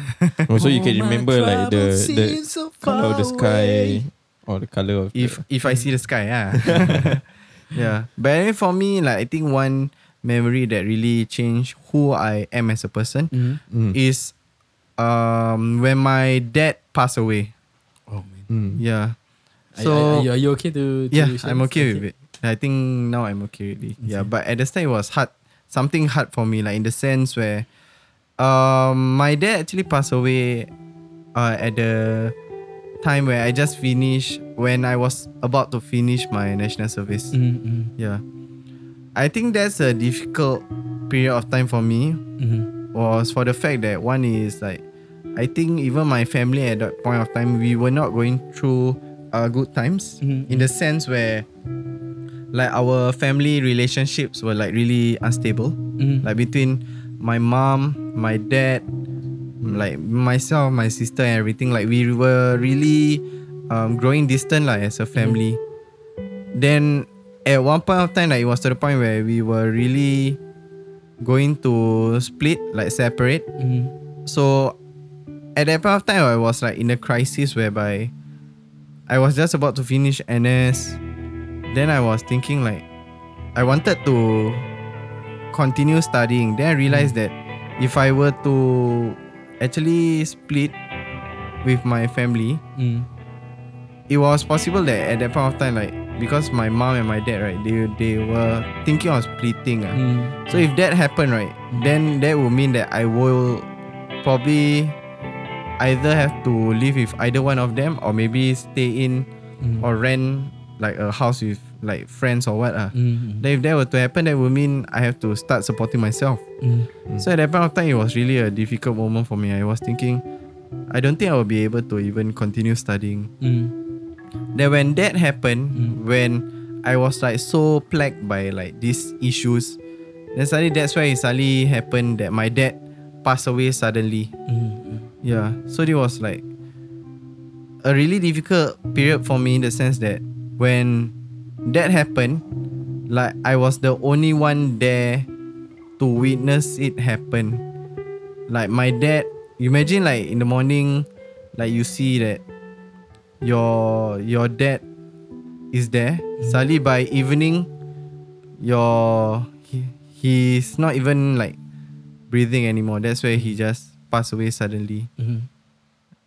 Also, <laughs> you can remember like the the so color of the sky or the color of if the, if I see the sky, yeah. <laughs> <laughs> yeah. But anyway, for me, like I think one memory that really changed who I am as a person Mhm. Mm. is um when my dad passed away. Oh man. Mm. Yeah. So are, you, are you okay to? to yeah, I'm this? okay with it. I think now I'm okay really. Yeah, Okay. but at the start it was hard. Something hard for me, like in the sense where um my dad actually passed away uh at the time where I just finished when I was about to finish my national service. Mhm, mhm, Yeah. I think that's a difficult period of time for me mhm. was for the fact that one is like I think even my family at that point of time we were not going through uh, good times Mhm, in the sense where like our family relationships were like really unstable Mhm. like between my mom my dad like myself my sister and everything like we were really um, growing distant like as a family then at one point of time like it was to the point where we were really going to split like separate Mhm. so at that point of time I was like in a crisis whereby I was just about to finish NS then I was thinking like I wanted to continue studying then I realized that if I were to actually split with my family Mm. it was possible that at that point of time like because my mom and my dad right they they were thinking of splitting ah. Mm. so if that happened right then that would mean that I will probably either have to live with either one of them or maybe stay in Mm. or rent like a house with like friends or what ah. Mm. Then if that were to happen that would mean I have to start supporting myself Mm. so at that point of time, it was really a difficult moment for me. I was thinking, I don't think I will be able to even continue studying. Mm. Then when that happened, Mm. when I was like so plagued by like these issues, then suddenly that's why it suddenly happened that my dad passed away suddenly. Mm. Yeah, so it was like a really difficult period for me in the sense that when that happened, like I was the only one there to witness it happen. Like my dad, imagine like in the morning, like you see that your your dad is there. Suddenly by evening, your he, he's not even like breathing anymore. That's why he just passed away suddenly. Mm.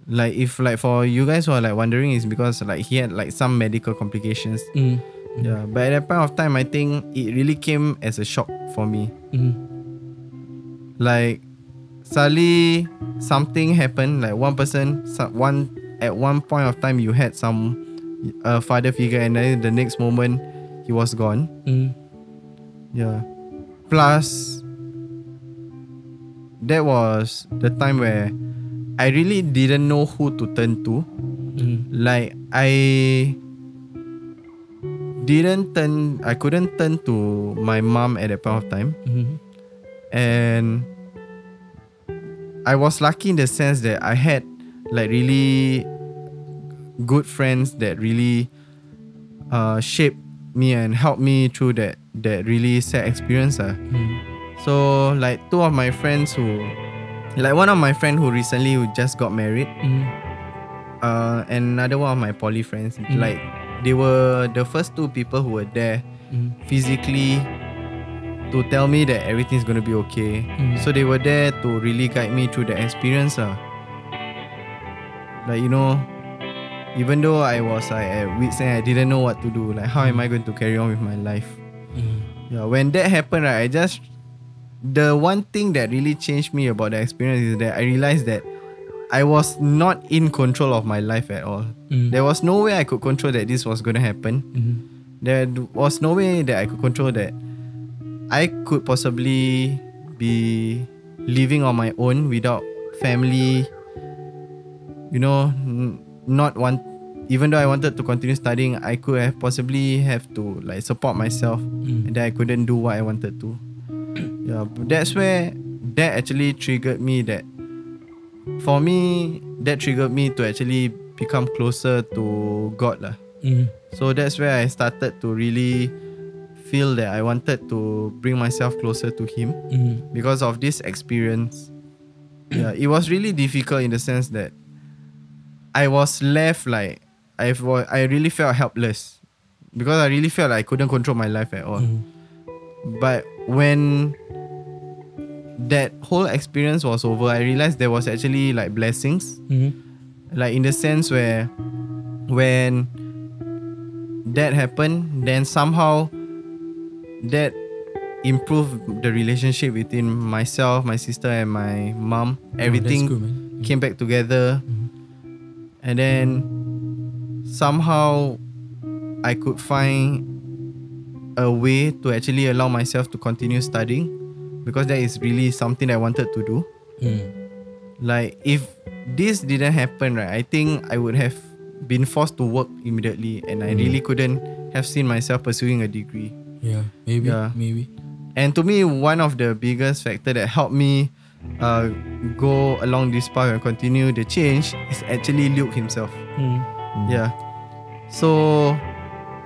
Like if like for you guys who are like wondering is because like he had like some medical complications. Mm. Yeah. But at that point of time I think it really came as a shock for me. Mm. Like suddenly something happened. Like one person, one at one point of time, you had some uh, father figure, and then the next moment, he was gone. Mm. Yeah. Plus, that was the time where I really didn't know who to turn to. Mm. Like I didn't turn, I couldn't turn to my mom at that point of time, Mm. and I was lucky in the sense that I had like really good friends that really uh, shaped me and helped me through that that really sad experience. Uh. Mm. So like two of my friends who like one of my friend who recently who just got married, Mm. uh, and another one of my poly friends, Mm. like they were the first two people who were there Mm. physically to tell me that everything's gonna be okay. Mm. So they were there to really guide me through the experience. Uh. Like you know, even though I was like at weeks end, I didn't know what to do. Like how am I going to carry on with my life? Mm. Yeah, when that happened, right, I just the one thing that really changed me about the experience is that I realized that I was not in control of my life at all. Mm. There was no way I could control that this was gonna happen. Mm. There was no way that I could control that I could possibly be living on my own without family. You know, n- not want. Even though I wanted to continue studying, I could have possibly have to like support myself, Mm. and then I couldn't do what I wanted to. Yeah, that's where that actually triggered me. That for me, that triggered me to actually become closer to God lah. Mm. So that's where I started to really feel that I wanted to bring myself closer to Him Mm. because of this experience. Yeah, it was really difficult in the sense that I was left like I I really felt helpless because I really felt like I couldn't control my life at all. Mm. But when that whole experience was over, I realized there was actually like blessings Mm. like in the sense where when that happened then somehow that improved the relationship between myself my sister and my mom everything Oh, that's good, man. came back together Mhm. and then somehow i could find a way to actually allow myself to continue studying because that is really something i wanted to do Mm. like if this didn't happen right i think i would have been forced to work immediately and i Mm. really couldn't have seen myself pursuing a degree Yeah, maybe, Yeah. maybe. and to me one of the biggest factor that helped me uh, go along this path and continue the change is actually luke himself Mm. yeah so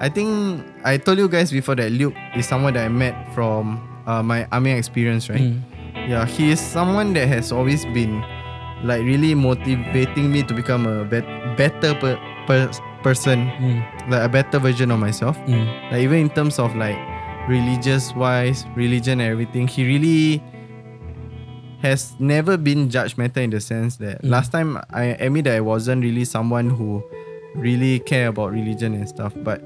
i think i told you guys before that luke is someone that i met from uh, my army experience right Mm. Yeah, he is someone that has always been like really motivating me to become a bet- better per- per- person, Mm. like a better version of myself. Mm. Like even in terms of like religious wise, religion and everything, he really has never been judgmental in the sense that Mm. last time I admit that I wasn't really someone who really care about religion and stuff, but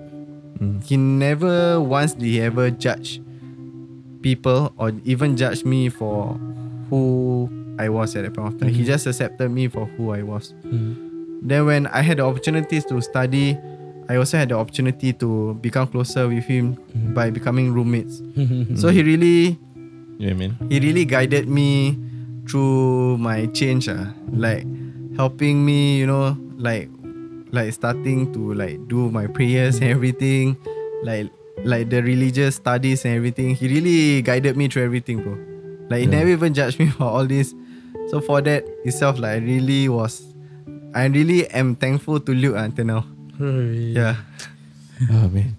Mm. he never once did he ever judge people or even judge me for who I was at that point of time. He Mhm. just accepted me for who I was. Mm. Then when I had the opportunities to study, I also had the opportunity to become closer with him Mm. by becoming roommates. Mm. So he really Yeah, man. he really guided me through my change ah. like helping me you know like like starting to like do my prayers and everything like like the religious studies and everything. He really guided me through everything bro. Like he Yeah. never even judged me <laughs> for all this. So for that itself like I really was I really am thankful to Luke until now. Yeah. Oh, <laughs> man.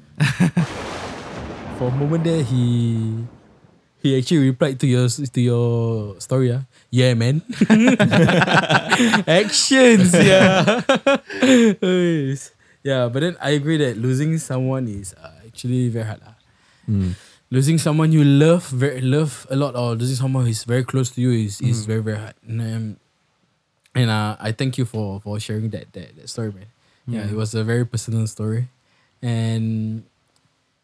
For a moment there, he he actually replied to your to your story. Ah, yeah, man. <laughs> Actions, yeah. Yeah, but then I agree that losing someone is uh, actually very hard. ah. Mm. Losing someone you love very love a lot, or losing someone who is very close to you is is Mm. very very hard. And, um, and uh, I thank you for for sharing that that, that story, man. Yeah, it was a very personal story, and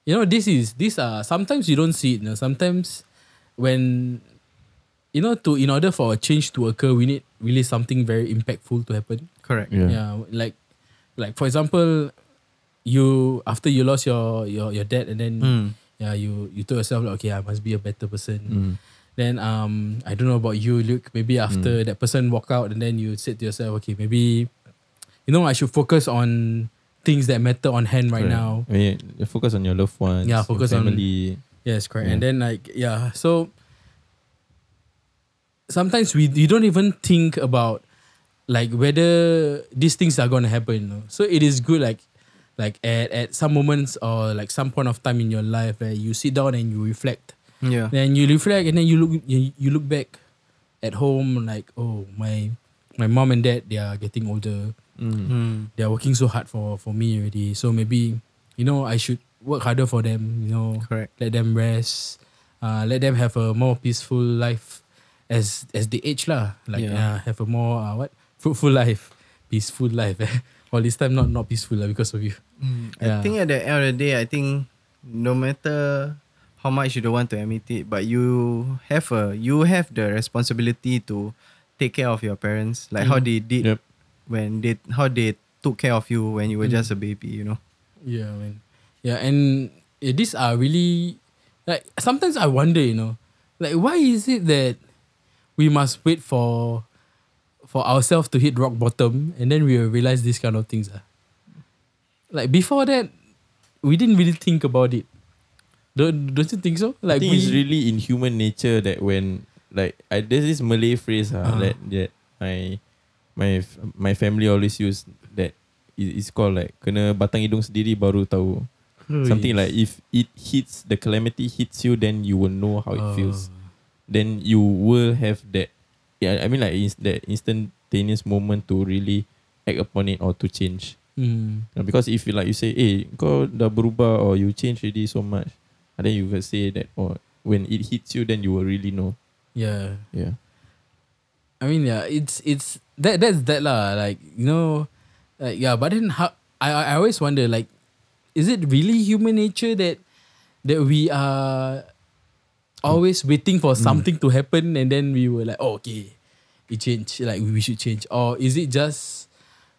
you know this is these are sometimes you don't see it. You know, sometimes when you know, to in order for a change to occur, we need really something very impactful to happen. Correct. Yeah. Yeah, like like for example, you after you lost your your your dad and then Mm. yeah, you you told yourself like, okay, I must be a better person. Mm. Then um I don't know about you, Luke. Maybe after that person walk out and then you said to yourself, okay, maybe you know I should focus on things that matter on hand right Correct. now. I mean, focus on your loved ones. Yeah, your focus on- family. Yes, correct. Yeah. And then like yeah, so sometimes we you don't even think about like whether these things are gonna happen. You know? So it is good like like at, at some moments or like some point of time in your life where you sit down and you reflect. Yeah. Then you reflect and then you look you, you look back at home like oh my my mom and dad they are getting older. Mm. Mm. They are working so hard for for me already. So maybe you know I should work harder for them. You know Correct. let them rest, uh, let them have a more peaceful life as as they age lah. Like Yeah. uh, have a more uh, what fruitful life, peaceful life. eh. <laughs> All this time not not peaceful lah because of you. I Yeah. think at the end of the day, I think no matter how much you don't want to admit it, but you have a you have the responsibility to take care of your parents, like how Mm. they did Yep. when they how they took care of you when you were Mm. just a baby. You know. Yeah, man. Yeah, and eh, these are really like sometimes I wonder, you know, like why is it that we must wait for for ourselves to hit rock bottom and then we will realize these kind of things. Ah. Like before that, we didn't really think about it. Don't don't you think so? I Like think we, it's really in human nature that when like I there's this Malay phrase uh, Ah. that that my my my family always use that it- it's called like kena batang hidung sendiri baru tahu. Something like if it hits the calamity hits you then you will know how it Oh. feels. Then you will have that yeah I mean like is that instantaneous moment to really act upon it or to change. Mm. Because if you like you say, eh, kau dah berubah or you change already so much, and then you can say that, or when it hits you, then you will really know. Yeah. Yeah. I mean, yeah, it's it's that that's that lah. Like you know, like yeah. But then how I I always wonder like, is it really human nature that that we are always waiting for something to happen and then we were like, oh okay, it changed. Like we should change, or is it just,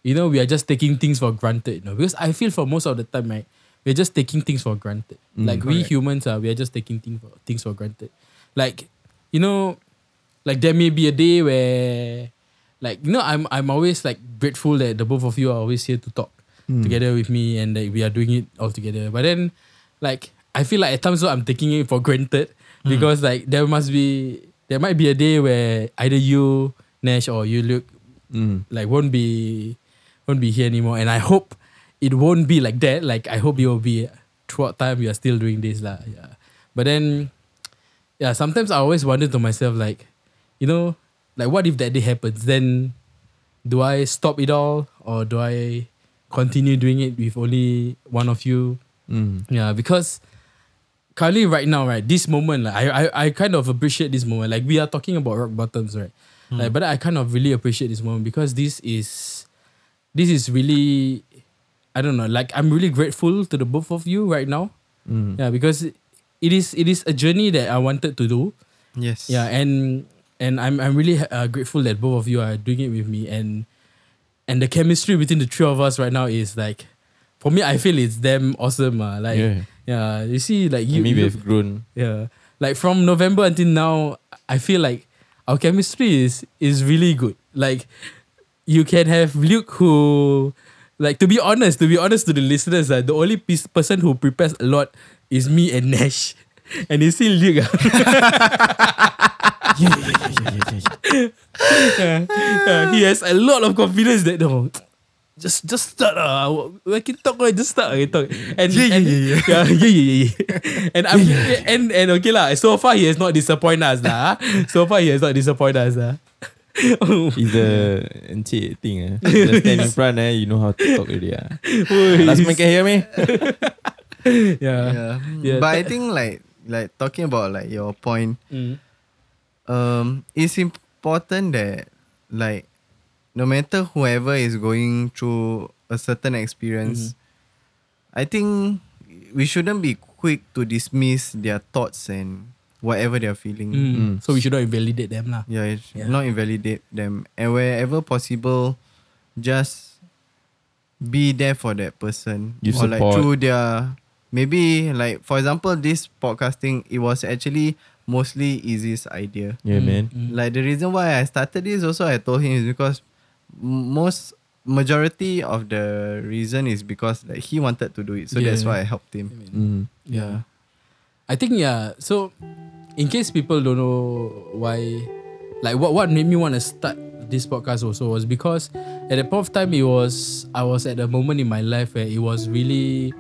you know, we are just taking things for granted? You know, because I feel for most of the time, right, we're just taking things for granted. Mm. like we humans are, we are just taking things for things for granted. Like you know, like there may be a day where like you know I'm I'm always like grateful that the both of you are always here to talk Hmm. together with me and that we are doing it all together. But then like I feel like at times I'm taking it for granted because like there must be there might be a day where either you Nash or you Luke Mm. like won't be won't be here anymore and I hope it won't be like that like I hope you'll be throughout time we are still doing this lah yeah but then yeah sometimes I always wonder to myself like you know like what if that day happens then do I stop it all or do I continue doing it with only one of you Mm. yeah, because currently right now, right, this moment, like, I, I I kind of appreciate this moment. Like we are talking about rock bottoms, right? Like, but I kind of really appreciate this moment because this is this is really I don't know, like I'm really grateful to the both of you right now. Mm. Yeah, because it is it is a journey that I wanted to do. Yes. Yeah, and and I'm I'm really uh, grateful that both of you are doing it with me and and the chemistry between the three of us right now is like for me I feel it's damn awesome. Uh, like yeah. Yeah. you see like I you, mean, you- we've grown. yeah. Like from November until now, I feel like our chemistry is is really good. Like you can have Luke who like to be honest, to be honest to the listeners, uh, the only piece, person who prepares a lot is me and Nash. <laughs> And it's see Luke. ah. <laughs> yeah, yeah, yeah, yeah, yeah, yeah. yeah, yeah, he has a lot of confidence that no, just just start uh, we can talk uh, just start uh, talk and Yeah, yeah, and, yeah, yeah. yeah yeah yeah yeah, yeah. and I'm and and okay lah so far he has not disappointed us lah so far he has not disappointed us lah It's the encik thing. Eh. Just stand in front, eh, you know how to talk already. Ah. Oi. Last man can hear me? yeah Yeah. Yeah. But I think like like talking about like your point, Mm. Um, it's important that like no matter whoever is going through a certain experience, I think we shouldn't be quick to dismiss their thoughts and whatever they're feeling. Mm. Mm. So we should not invalidate them lah. Yeah, Yeah. not invalidate them. And wherever possible, just be there for that person. Give or like support. through their maybe like for example, this podcasting, it was actually mostly Izzy's idea. Yeah, Mm, man. mm. Like the reason why I started this also I told him is because most majority of the reason is because like he wanted to do it. So that's Yeah. why I helped him. Mm. Yeah. I think yeah. So in case people don't know why like what what made me want to start this podcast also was because at the point of time it was I was at a moment in my life where it was really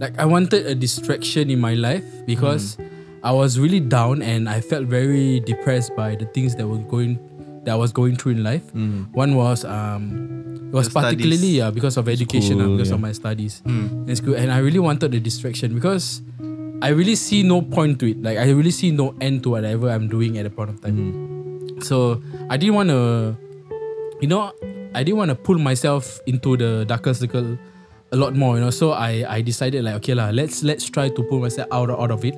like I wanted a distraction in my life because I was really down and I felt very depressed by the things that were going that I was going through in life. Mm. One was um it was Your particularly yeah because of education School, because yeah. of my studies Mm. in school and I really wanted the distraction because I really see no point to it. Like I really see no end to whatever I'm doing at a point of time. Mm. So I didn't want to, you know, I didn't want to pull myself into the darker circle a lot more. You know, so I I decided like okay lah, let's let's try to pull myself out out of it.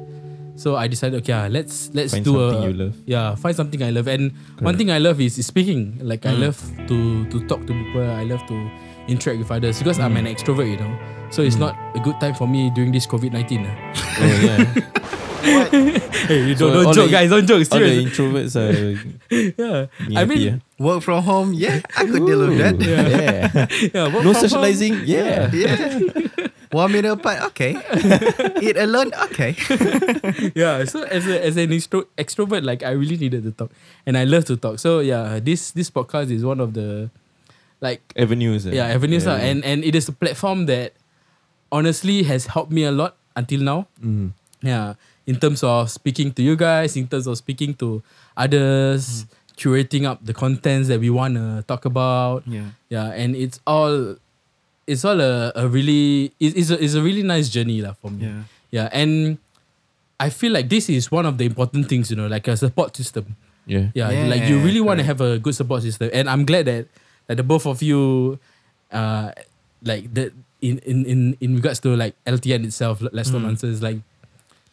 So I decided okay, let's let's Find do something a you love. yeah, find something I love. And one thing I love is, is speaking. Like I hmm. love to to talk to people. I love to interact with others because I'm hmm. an extrovert. You know, so it's hmm. not a good time for me during this COVID nineteen. Eh. Oh, yeah. <laughs> hey, you don't, don't joke, the- guys. Don't joke. Serious. All the introverts are <laughs> yeah. being I mean, yeah. Work from home, yeah, I could deal with that. yeah. <laughs> yeah. work No from home. socializing, yeah. Yeah. One meter apart, okay. <laughs> Eat alone, okay. <laughs> yeah so as a, as an extro, extrovert like i really needed to talk and i love to talk so yeah this this podcast is one of the like Avenues. eh? yeah avenues Yeah, yeah. and and it is a platform that honestly has helped me a lot until now Mm. yeah in terms of speaking to you guys in terms of speaking to others curating up the contents that we want to talk about Yeah. yeah and it's all it's all a, a really it- it's a, it's a really nice journey lah for me Yeah. yeah, and I feel like this is one of the important things, you know, like a support system. Yeah. Yeah, Yeah, like you really want to have a good support system, and I'm glad that that the both of you, uh, like the in in in in regards to like LTN itself, Let's Talk Mm. Answers, like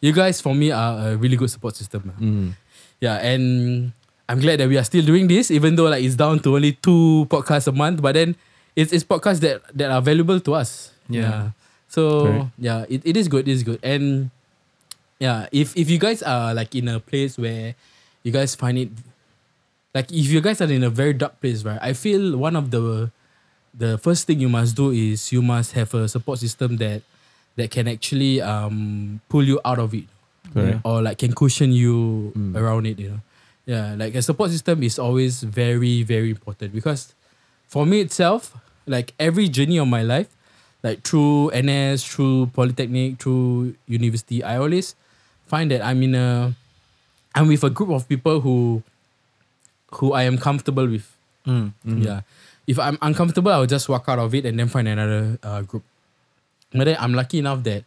you guys for me are a really good support system. Mm. Yeah, and I'm glad that we are still doing this, even though like it's down to only two podcasts a month, but then it's it's podcasts that that are valuable to us. Yeah. So Correct. yeah, it, it is good. It is good. And yeah, if if you guys are like in a place where you guys find it like if you guys are in a very dark place, right? I feel one of the the first thing you must do is you must have a support system that that can actually um pull you out of it Correct. or like can cushion you Mm. around it, you know. Yeah, like a support system is always very, very important because for me itself, like every journey of my life, like through NS, through Polytechnic, through university, I always find that I'm in a I'm with a group of people who who I am comfortable with. Mm. Mhm. Yeah. If I'm uncomfortable, I'll just walk out of it and then find another uh, group. But then I'm lucky enough that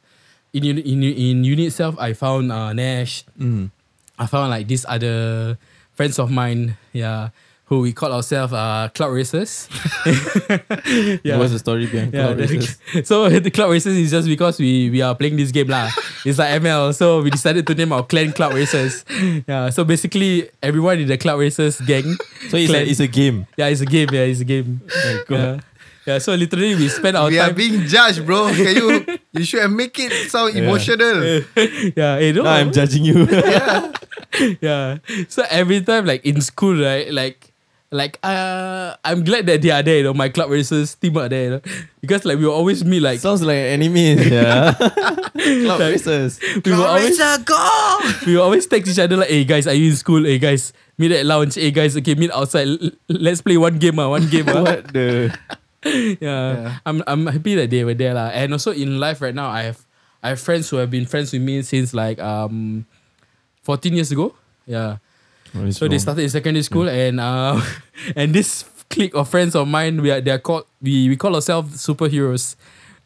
in in in uni itself, I found uh, Nash. Mm. I found like these other friends of mine, yeah, who we call ourselves uh, cloud racers. <laughs> yeah. What's the story behind Yeah, Cloud Racers? <laughs> so <laughs> the cloud racers is just because we we are playing this game lah. It's like ML, so we decided to name our clan cloud racers. Yeah, so basically everyone in the cloud racers gang. So it's a, it's a game. Yeah, it's a game. Yeah, it's a game. yeah. yeah, so literally we spend our We are time. being judged, bro. Can you you should have make it sound Yeah. emotional. yeah, hey, no, Now I'm judging you. yeah. So every time like in school, right, like like uh I'm glad that they are there, you know, my cloud racers team are there, you know. Because like we will always meet like Sounds like enemies. <laughs> Yeah. <laughs> Cloud Racers. we will always go! <laughs> we will always text each other like, hey guys, are you in school? Hey guys, meet at lounge. Hey guys, okay, meet outside. L- let's play one game, ah, one game. ah. what the? yeah. Yeah. I'm I'm happy that they were there lah. And also in life right now, I have I have friends who have been friends with me since like um, 14 years ago. Yeah. Is So they wrong? started in secondary school and uh, <laughs> and this clique of friends of mine, we are they are called we we call ourselves superheroes.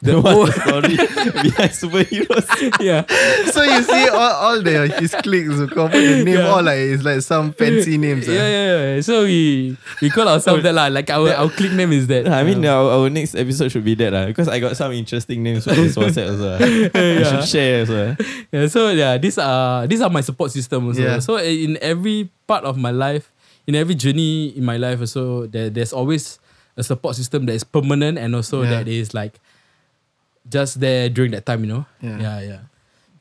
The whole, story behind superheroes? yeah. So you see all, all the his cliques who come the name Yeah. all like it's like some fancy names. Yeah, ah. yeah, yeah. So we we call ourselves that lah. Like our our clique name is that. I mean, Uh, our, our next episode should be that uh, because I got some interesting names for this <laughs> WhatsApp also. ah. We yeah. should share also. Ah. Yeah, so yeah, these are these are my support system also. Yeah. So in every part of my life, in every journey in my life also, there, there's always a support system that is permanent and also Yeah. that is like just there during that time, you know? Yeah. Yeah, yeah.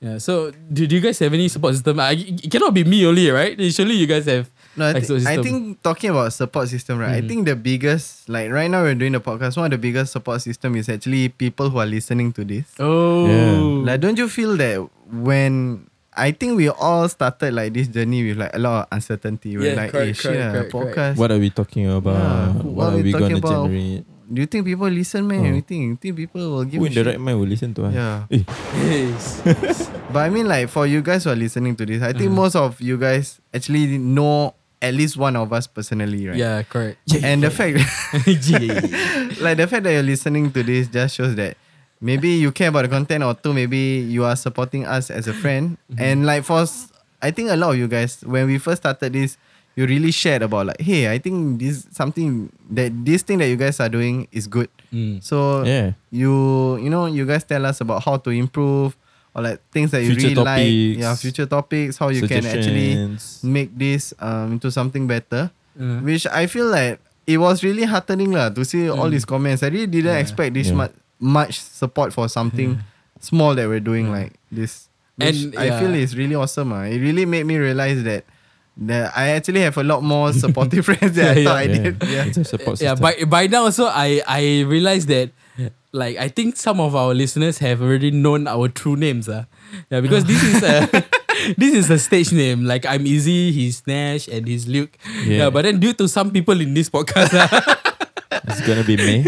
Yeah. So do, do you guys have any support system? I, it cannot be me only, right? Usually you guys have No, I, like thi- support I think talking about support system, right? Mm. I think the biggest, like right now we're doing the podcast, one of the biggest support system is actually people who are listening to this. Oh. Yeah. Like, don't you feel that when I think we all started like this journey with like a lot of uncertainty. We're Yeah, like, correct, hey, correct, ah, correct, podcast. What are we talking about? Yeah, what, what are are we we gonna about? generate? Do you think people listen, man? Oh. You think, you think people will give Who in the right mind will listen to us? Yeah. Eh, Yes. <laughs> But I mean, like for you guys who are listening to this, I think Uh-huh. most of you guys actually know at least one of us personally, right? Yeah, correct. And the fact, <laughs> yeah. <laughs> like the fact that you're listening to this just shows that maybe you care about the content, or two, maybe you are supporting us as a friend. Mm-hmm. And like for, I think a lot of you guys, when we first started this, you really shared about like, hey, I think this something that this thing that you guys are doing is good. Mm. So Yeah. you you know you guys tell us about how to improve or like things that you really like topics. yeah future topics how you can actually make this um into something better Uh, which I feel like it was really heartening lah to see all Mm. these comments I really didn't Yeah. expect this Yeah. much much support for something small that we're doing like this which And, I feel yeah. is really awesome ah. it really made me realize that that I actually have a lot more supportive <laughs> friends than I Yeah, thought I did yeah It's a support yeah, system. by by now also I I realized that like I think some of our listeners have already known our true names. Uh. Yeah, because this is a <laughs> <laughs> this is a stage name. Like I'm Izzy, he's Nash, and he's Luke. Yeah. Yeah. but then due to some people in this podcast, uh, it's gonna be May.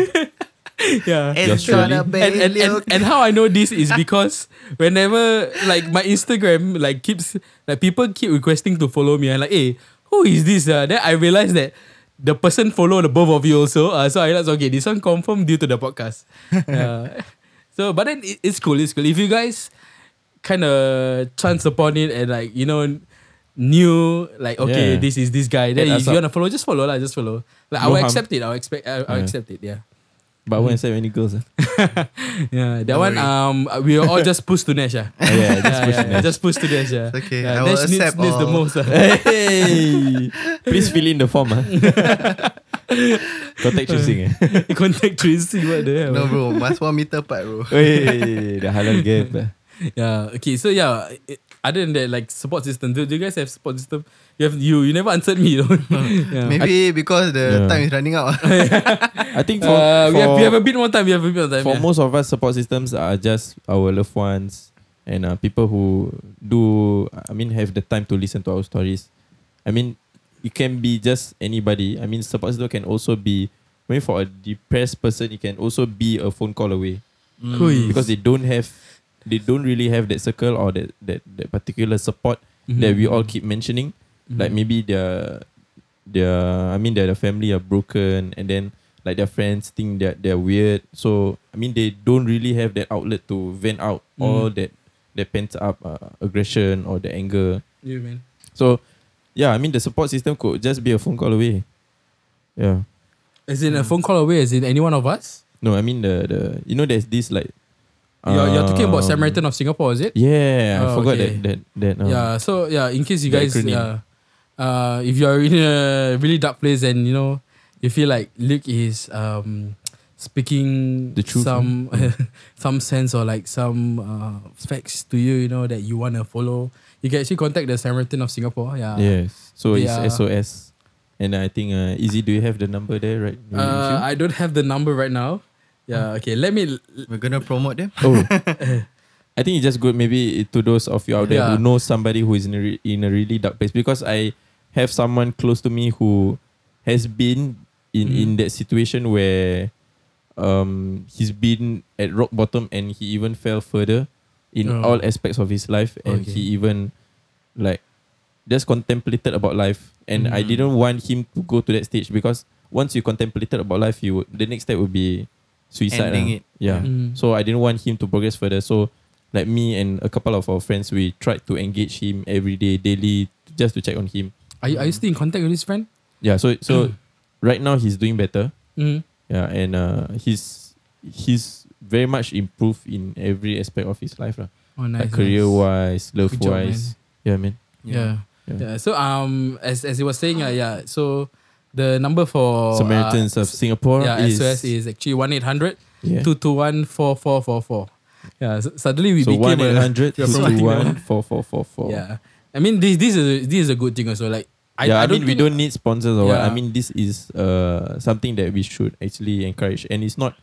<laughs> yeah. it's Yours truly. gonna be and, and, and, and how I know this is <laughs> because whenever like my Instagram like keeps like people keep requesting to follow me. I'm like, hey, who is this? Uh? Then I realized that the person follow the both of you also. Uh, so I realized okay, this one confirmed due to the podcast. <laughs> Yeah. so but then it, it's cool. It's cool. If you guys kind of chance upon it and like you know new like okay Yeah. this is this guy then Hit if you up. wanna follow just follow lah just follow like I'll harm. accept it I'll expect I'll, I'll Yeah. accept it yeah But I won't accept any girls. ah. <laughs> yeah, that Don't one worry. um we all just push to Nash. <laughs> Oh, yeah, just push yeah, Nash. just push to Nash. Yeah. It's okay, Yeah, I will Nash needs, accept needs the most. ah. hey, please fill in the form. ah. <laughs> Contact tracing. Eh? Contact tracing, what the hell? no bro must one meter apart bro Hey, the halal gap. ah. Yeah. Okay. So yeah. It- other than that, like support system, do, do you guys have support system? You have you. You never answered me. <laughs> though. yeah. Maybe because the Yeah. time is running out. <laughs> I think for, Uh, we, have, for- we have a bit more time. We have a bit more time. for yeah. most of us, support systems are just our loved ones and uh, people who do, I mean, have the time to listen to our stories. I mean, it can be just anybody. I mean, support system can also be, maybe for a depressed person, it can also be a phone call away Who is? because they don't have, they don't really have that circle or that that, that particular support Mhm. that we all keep mentioning. Like Mhm. maybe their, their, I mean, their, their family are broken and then like their friends think that they're weird. So I mean, they don't really have that outlet to vent out all Mm. that that pent up uh, aggression or the anger. You man. So yeah, I mean, the support system could just be a phone call away. Yeah. As in a phone call away. Is in any one of us. No, I mean the the you know there's this like. You're, you're talking about um, Samaritan of Singapore, is it? Yeah, I Oh, forgot okay. that that that. Um, yeah. So yeah, in case you guys, yeah, uh, if you're in a really dark place and you know you feel like Luke is um speaking The truth, some <laughs> some sense or like some uh, facts to you, you know that you wanna follow, you can actually contact the Samaritan of Singapore. Yeah. Yes. So They it's are- SOS, and I think uh, Izzy. Do you have the number there right? Uh. I don't have the number right now. Yeah. Okay. Let me. We're gonna promote them. Oh. <laughs> I think it's just good maybe to those of you out there Yeah. who know somebody who is in a, re- in a really dark place because I have someone close to me who has been in, Mm. in that situation where um he's been at rock bottom and he even fell further in Oh. all aspects of his life and Okay. he even like just contemplated about life and I Mm. didn't want him to go to that stage because once you contemplated about life you would, the next step would be suicide Ending lah. it. yeah Mm. so I didn't want him to progress further. So like me and a couple of our friends, we tried to engage him every day, daily, just to check on him. Are you, are you still in contact with this friend? Yeah. So so right now he's doing better. Mm. Yeah, and uh, he's he's very much improved in every aspect of his life lah. Oh, nice. like career wise, love Good job, wise. Yeah, man. Yeah. Yeah. yeah. So um, as as he was saying, uh, yeah. So the number for Samaritans uh, of Singapore yeah, is SOS is actually one eight hundred yeah. two two one four four four four. Yeah. So suddenly we so became one a- eight hundred <laughs> we are two promoting two that one one. four four four four. Yeah. I mean this this is this is a good thing also. Like I, yeah, I, I don't mean we don't need sponsors or what. I mean this is uh something that we should actually encourage, and it's not.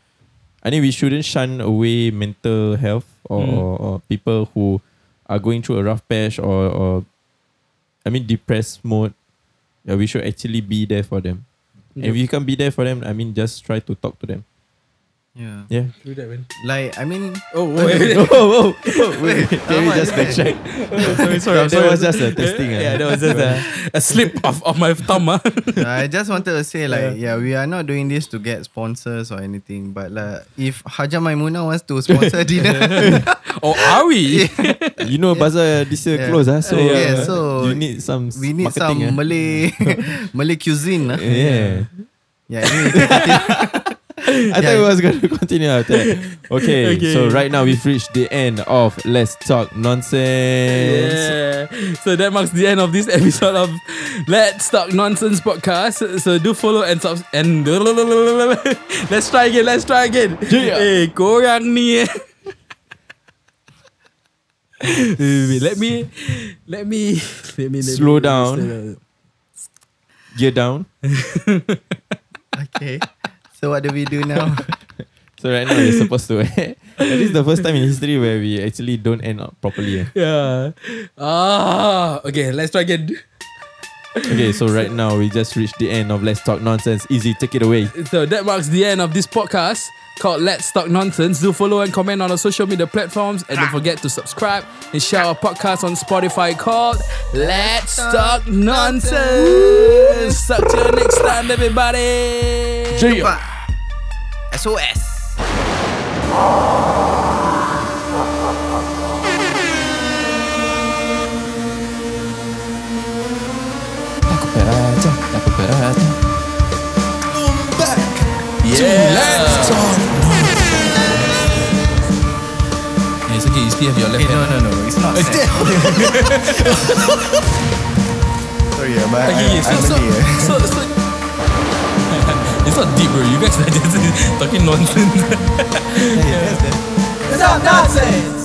I think we shouldn't shun away mental health or, Mm. or, or people who are going through a rough patch or or I mean depressed mode. Yeah, we should actually be there for them. And if you can't be there for them, I mean just try to talk to them. Yeah. Yeah. Do that, man. Like I mean, Oh, <laughs> wait. oh, oh, oh, wait, can we just wait. backtrack? <laughs> sorry, sorry, that, that was just a testing. yeah, ah. that was just a, a slip of, of my thumb. ah. <laughs> I just wanted to say like yeah. we are not doing this to get sponsors or anything, but like if Haja Maimuna wants to sponsor dinner, or are we? you know, bazaar this year Yeah. close, ah. So, Yeah, so you need some we need some ah. Malay Malay cuisine. ah. Yeah. Yeah, anyway, we <laughs> can. I thought we was going <laughs> to continue after that. Okay, Okay. so right now we've reached the end of Let's Talk Nonsense. Yeah. So that marks the end of this <laughs> episode of Let's Talk Nonsense podcast. So do follow and sub and let's try again. Let's try again. Yeah. Eh, korang ni. Wait, wait, wait. let me, let me, let me, let Slow me, down. slow down. Gear down. Okay. So what do we do now? <laughs> So right now we're supposed to. <laughs> this is the first time in history where we actually don't end up properly. eh. Yeah. Ah. Okay. Let's try again. Okay, so right now we just reached the end of Let's Talk Nonsense. Izzy, take it away. So that marks the end of this podcast called Let's Talk Nonsense. Do follow and comment on our social media platforms and don't forget to subscribe and share our podcast on Spotify called Let's Talk Nonsense. Talk to you next time, everybody. Jumpa. SOS. Peraja, aku peraja. Yeah. Let's Talk Yeah, it's okay. You still have your left Okay, no, hand. no, no. It's not sad. <laughs> Sorry, yeah, but Okay, I, so, I'm so, Malay. eh. so, so, it's not deep, bro. You guys are just <laughs> talking nonsense. Yeah, that's the- <laughs> It's not nonsense.